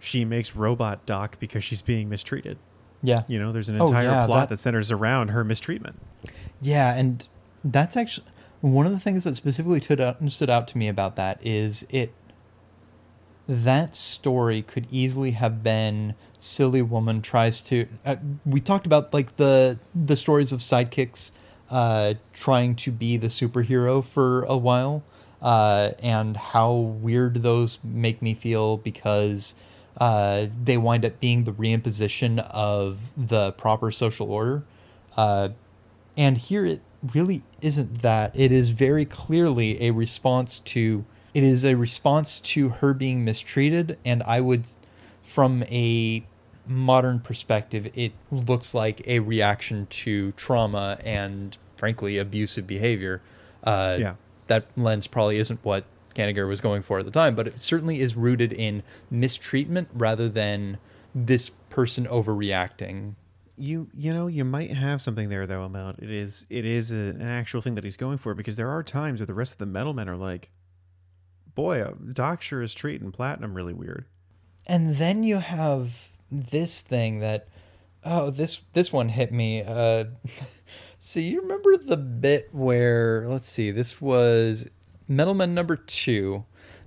she makes robot Doc because she's being mistreated. Yeah. You know, there's an Oh, entire yeah, plot that- that centers around her mistreatment. Yeah, and that's actually one of the things that specifically stood out, stood out to me about that is it. That story could easily have been silly woman tries to. Uh, we talked about like the the stories of sidekicks uh, trying to be the superhero for a while, uh, and how weird those make me feel because uh, they wind up being the reimposition of the proper social order. Uh, and here it really isn't that. It is very clearly a response to it is a response to her being mistreated and I would from a modern perspective it looks like a reaction to trauma and frankly abusive behavior. Uh Yeah. that lens probably isn't what Kanigher was going for at the time, but it certainly is rooted in mistreatment rather than this person overreacting. You you know you might have something there though, about It is it is a, an actual thing that he's going for because there are times where the rest of the metal men are like, "Boy, uh, Doc sure is treating Platinum really weird." and then you have this thing that oh this this one hit me uh so you remember the bit where let's see this was metalman number two.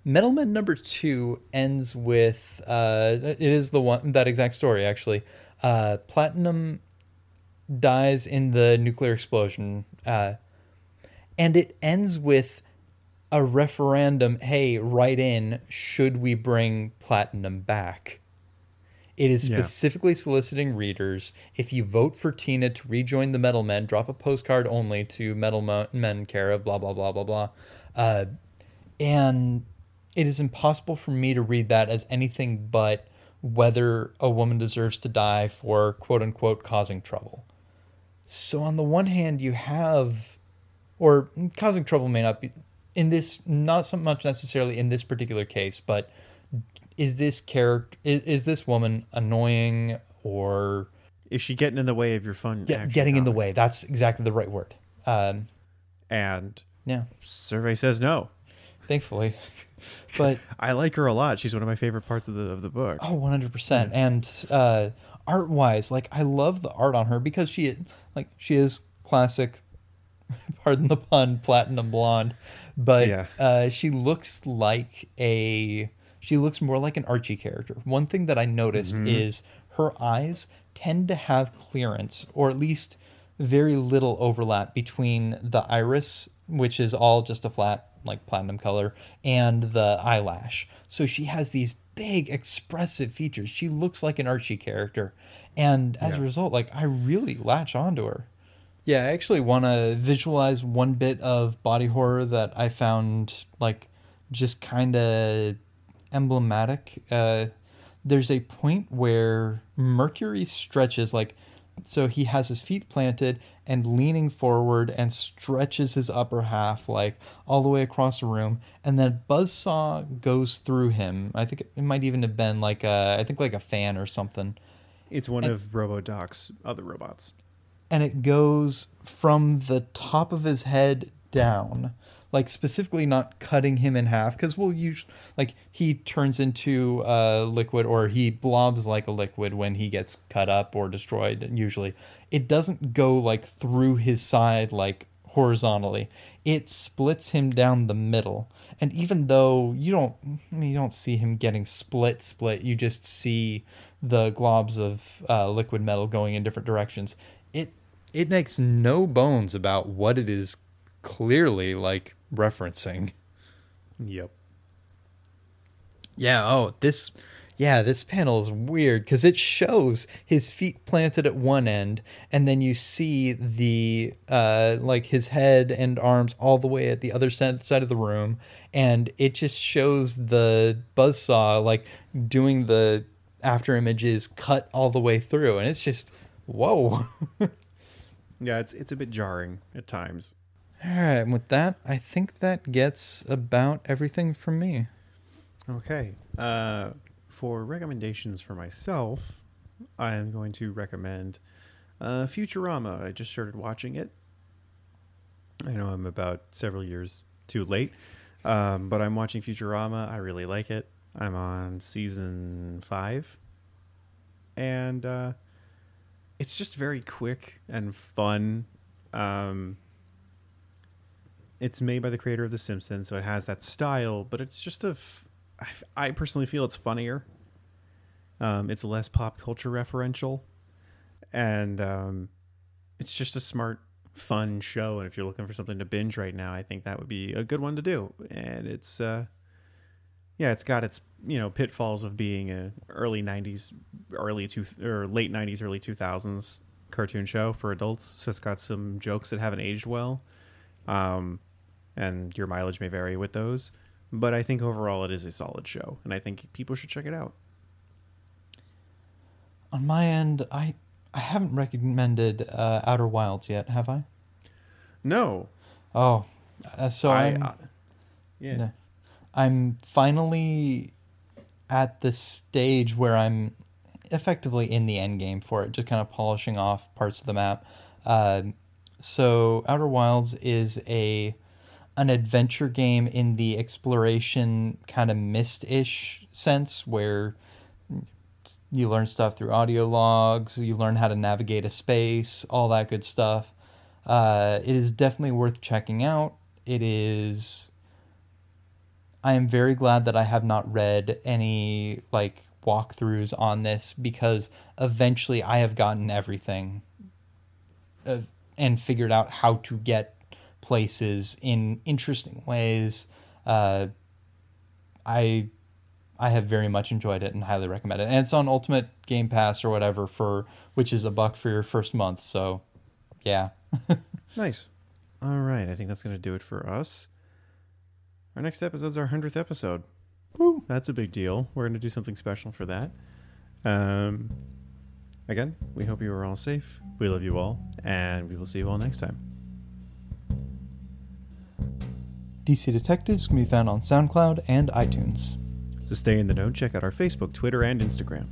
Metalman number two ends with uh it is the one that exact story actually. Uh platinum dies in the nuclear explosion uh and it ends with a referendum hey write in should we bring platinum back it is Yeah. specifically soliciting readers if you vote for tina to rejoin the metal men drop a postcard only to metal Mo- men care of blah blah blah blah blah uh, and it is impossible for me to read that as anything but whether a woman deserves to die for quote unquote causing trouble so on the one hand you have or causing trouble may not be in this not so much necessarily in this particular case but is this character is, is this woman annoying or Is she getting in the way of your fun? get, getting in the way that's exactly the right word um, And yeah survey says no. thankfully but I like her a lot. She's one of my favorite parts of the of the book. Oh, 100%. And uh, art wise, like, I love the art on her because she, like, she is classic, pardon the pun, platinum blonde. But Yeah. uh, she looks like a, she looks more like an Archie character. One thing that I noticed mm-hmm. is her eyes tend to have clearance, or at least very little overlap between the iris, which is all just a flat, like platinum color, and the eyelash. So she has these big, expressive features. She looks like an Archie character. And as a result, like, I really latch onto her. Yeah, I actually want to visualize one bit of body horror that I found, like, just kind of emblematic. Uh, there's a point where Mercury stretches, like, so he has his feet planted and leaning forward and stretches his upper half, like, all the way across the room. And then Buzzsaw goes through him. I think it might even have been like a, I think like a fan or something. It's one of RoboDoc's other robots. and it goes from the top of his head down like specifically not cutting him in half because we'll use like he turns into a liquid or he blobs like a liquid when he gets cut up or destroyed usually. It doesn't go like through his side like horizontally. It splits him down the middle. And even though you don't you don't see him getting split split you just see the globs of uh, liquid metal going in different directions. It it makes no bones about what it is clearly like referencing Yep. yeah oh this yeah, this panel is weird because it shows his feet planted at one end, and then you see the uh, like his head and arms all the way at the other side side of the room, and it just shows the buzzsaw like doing the after images cut all the way through, and it's just whoa. Yeah, it's it's a bit jarring at times. All right, and with that, I think that gets about everything from me. Okay. Uh, for recommendations for myself, I am going to recommend uh, Futurama. I just started watching it. I know I'm about several years too late, um, but I'm watching Futurama. I really like it. I'm on season five, and uh, it's just very quick and fun. Um, it's made by the creator of The Simpsons, so it has that style, but it's just a. F- I, I personally feel it's funnier. Um, it's less pop culture referential, and um, it's just a smart, fun show. And if you're looking for something to binge right now, I think that would be a good one to do. And it's, uh, yeah, it's got its you know pitfalls of being a early '90s, early two or late '90s, early 2000s cartoon show for adults. So it's got some jokes that haven't aged well, um, and your mileage may vary with those. But I think overall it is a solid show, and I think people should check it out. On my end, I I haven't recommended uh, Outer Wilds yet, have I? No, Oh, uh, so I, I'm, uh, yeah, No. I'm finally at the stage where I'm effectively in the end game for it, just kind of polishing off parts of the map. Uh, so Outer Wilds is a an adventure game in the exploration kind of Myst-ish sense where you learn stuff through audio logs, you learn how to navigate a space, all that good stuff. Uh, it is definitely worth checking out. It is. I am very glad that I have not read any like walkthroughs on this because eventually I have gotten everything uh, and figured out how to get places in interesting ways. Uh, I I have very much enjoyed it and highly recommend it. And it's on Ultimate Game Pass or whatever for which is a buck for your first month. So, yeah. nice. All right, I think that's gonna do it for us. Our next episode is our hundredth episode. Woo. That's a big deal. We're gonna do something special for that. Um, again, we hope you are all safe. We love you all, and we will see you all next time. DC Detectives can be found on SoundCloud and iTunes. So stay in the know. Check out our Facebook, Twitter, and Instagram.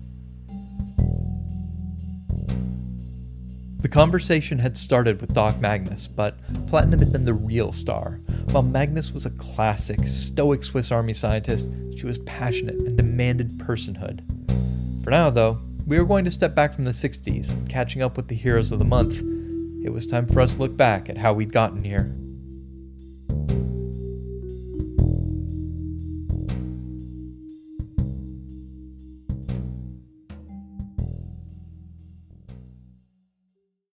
The conversation had started with Doc Magnus, but Platinum had been the real star. While Magnus was a classic, stoic Swiss Army scientist, she was passionate and demanded personhood. For now, though, we were going to step back from the 60s, catching up with the heroes of the month. It was time for us to look back at how we'd gotten here.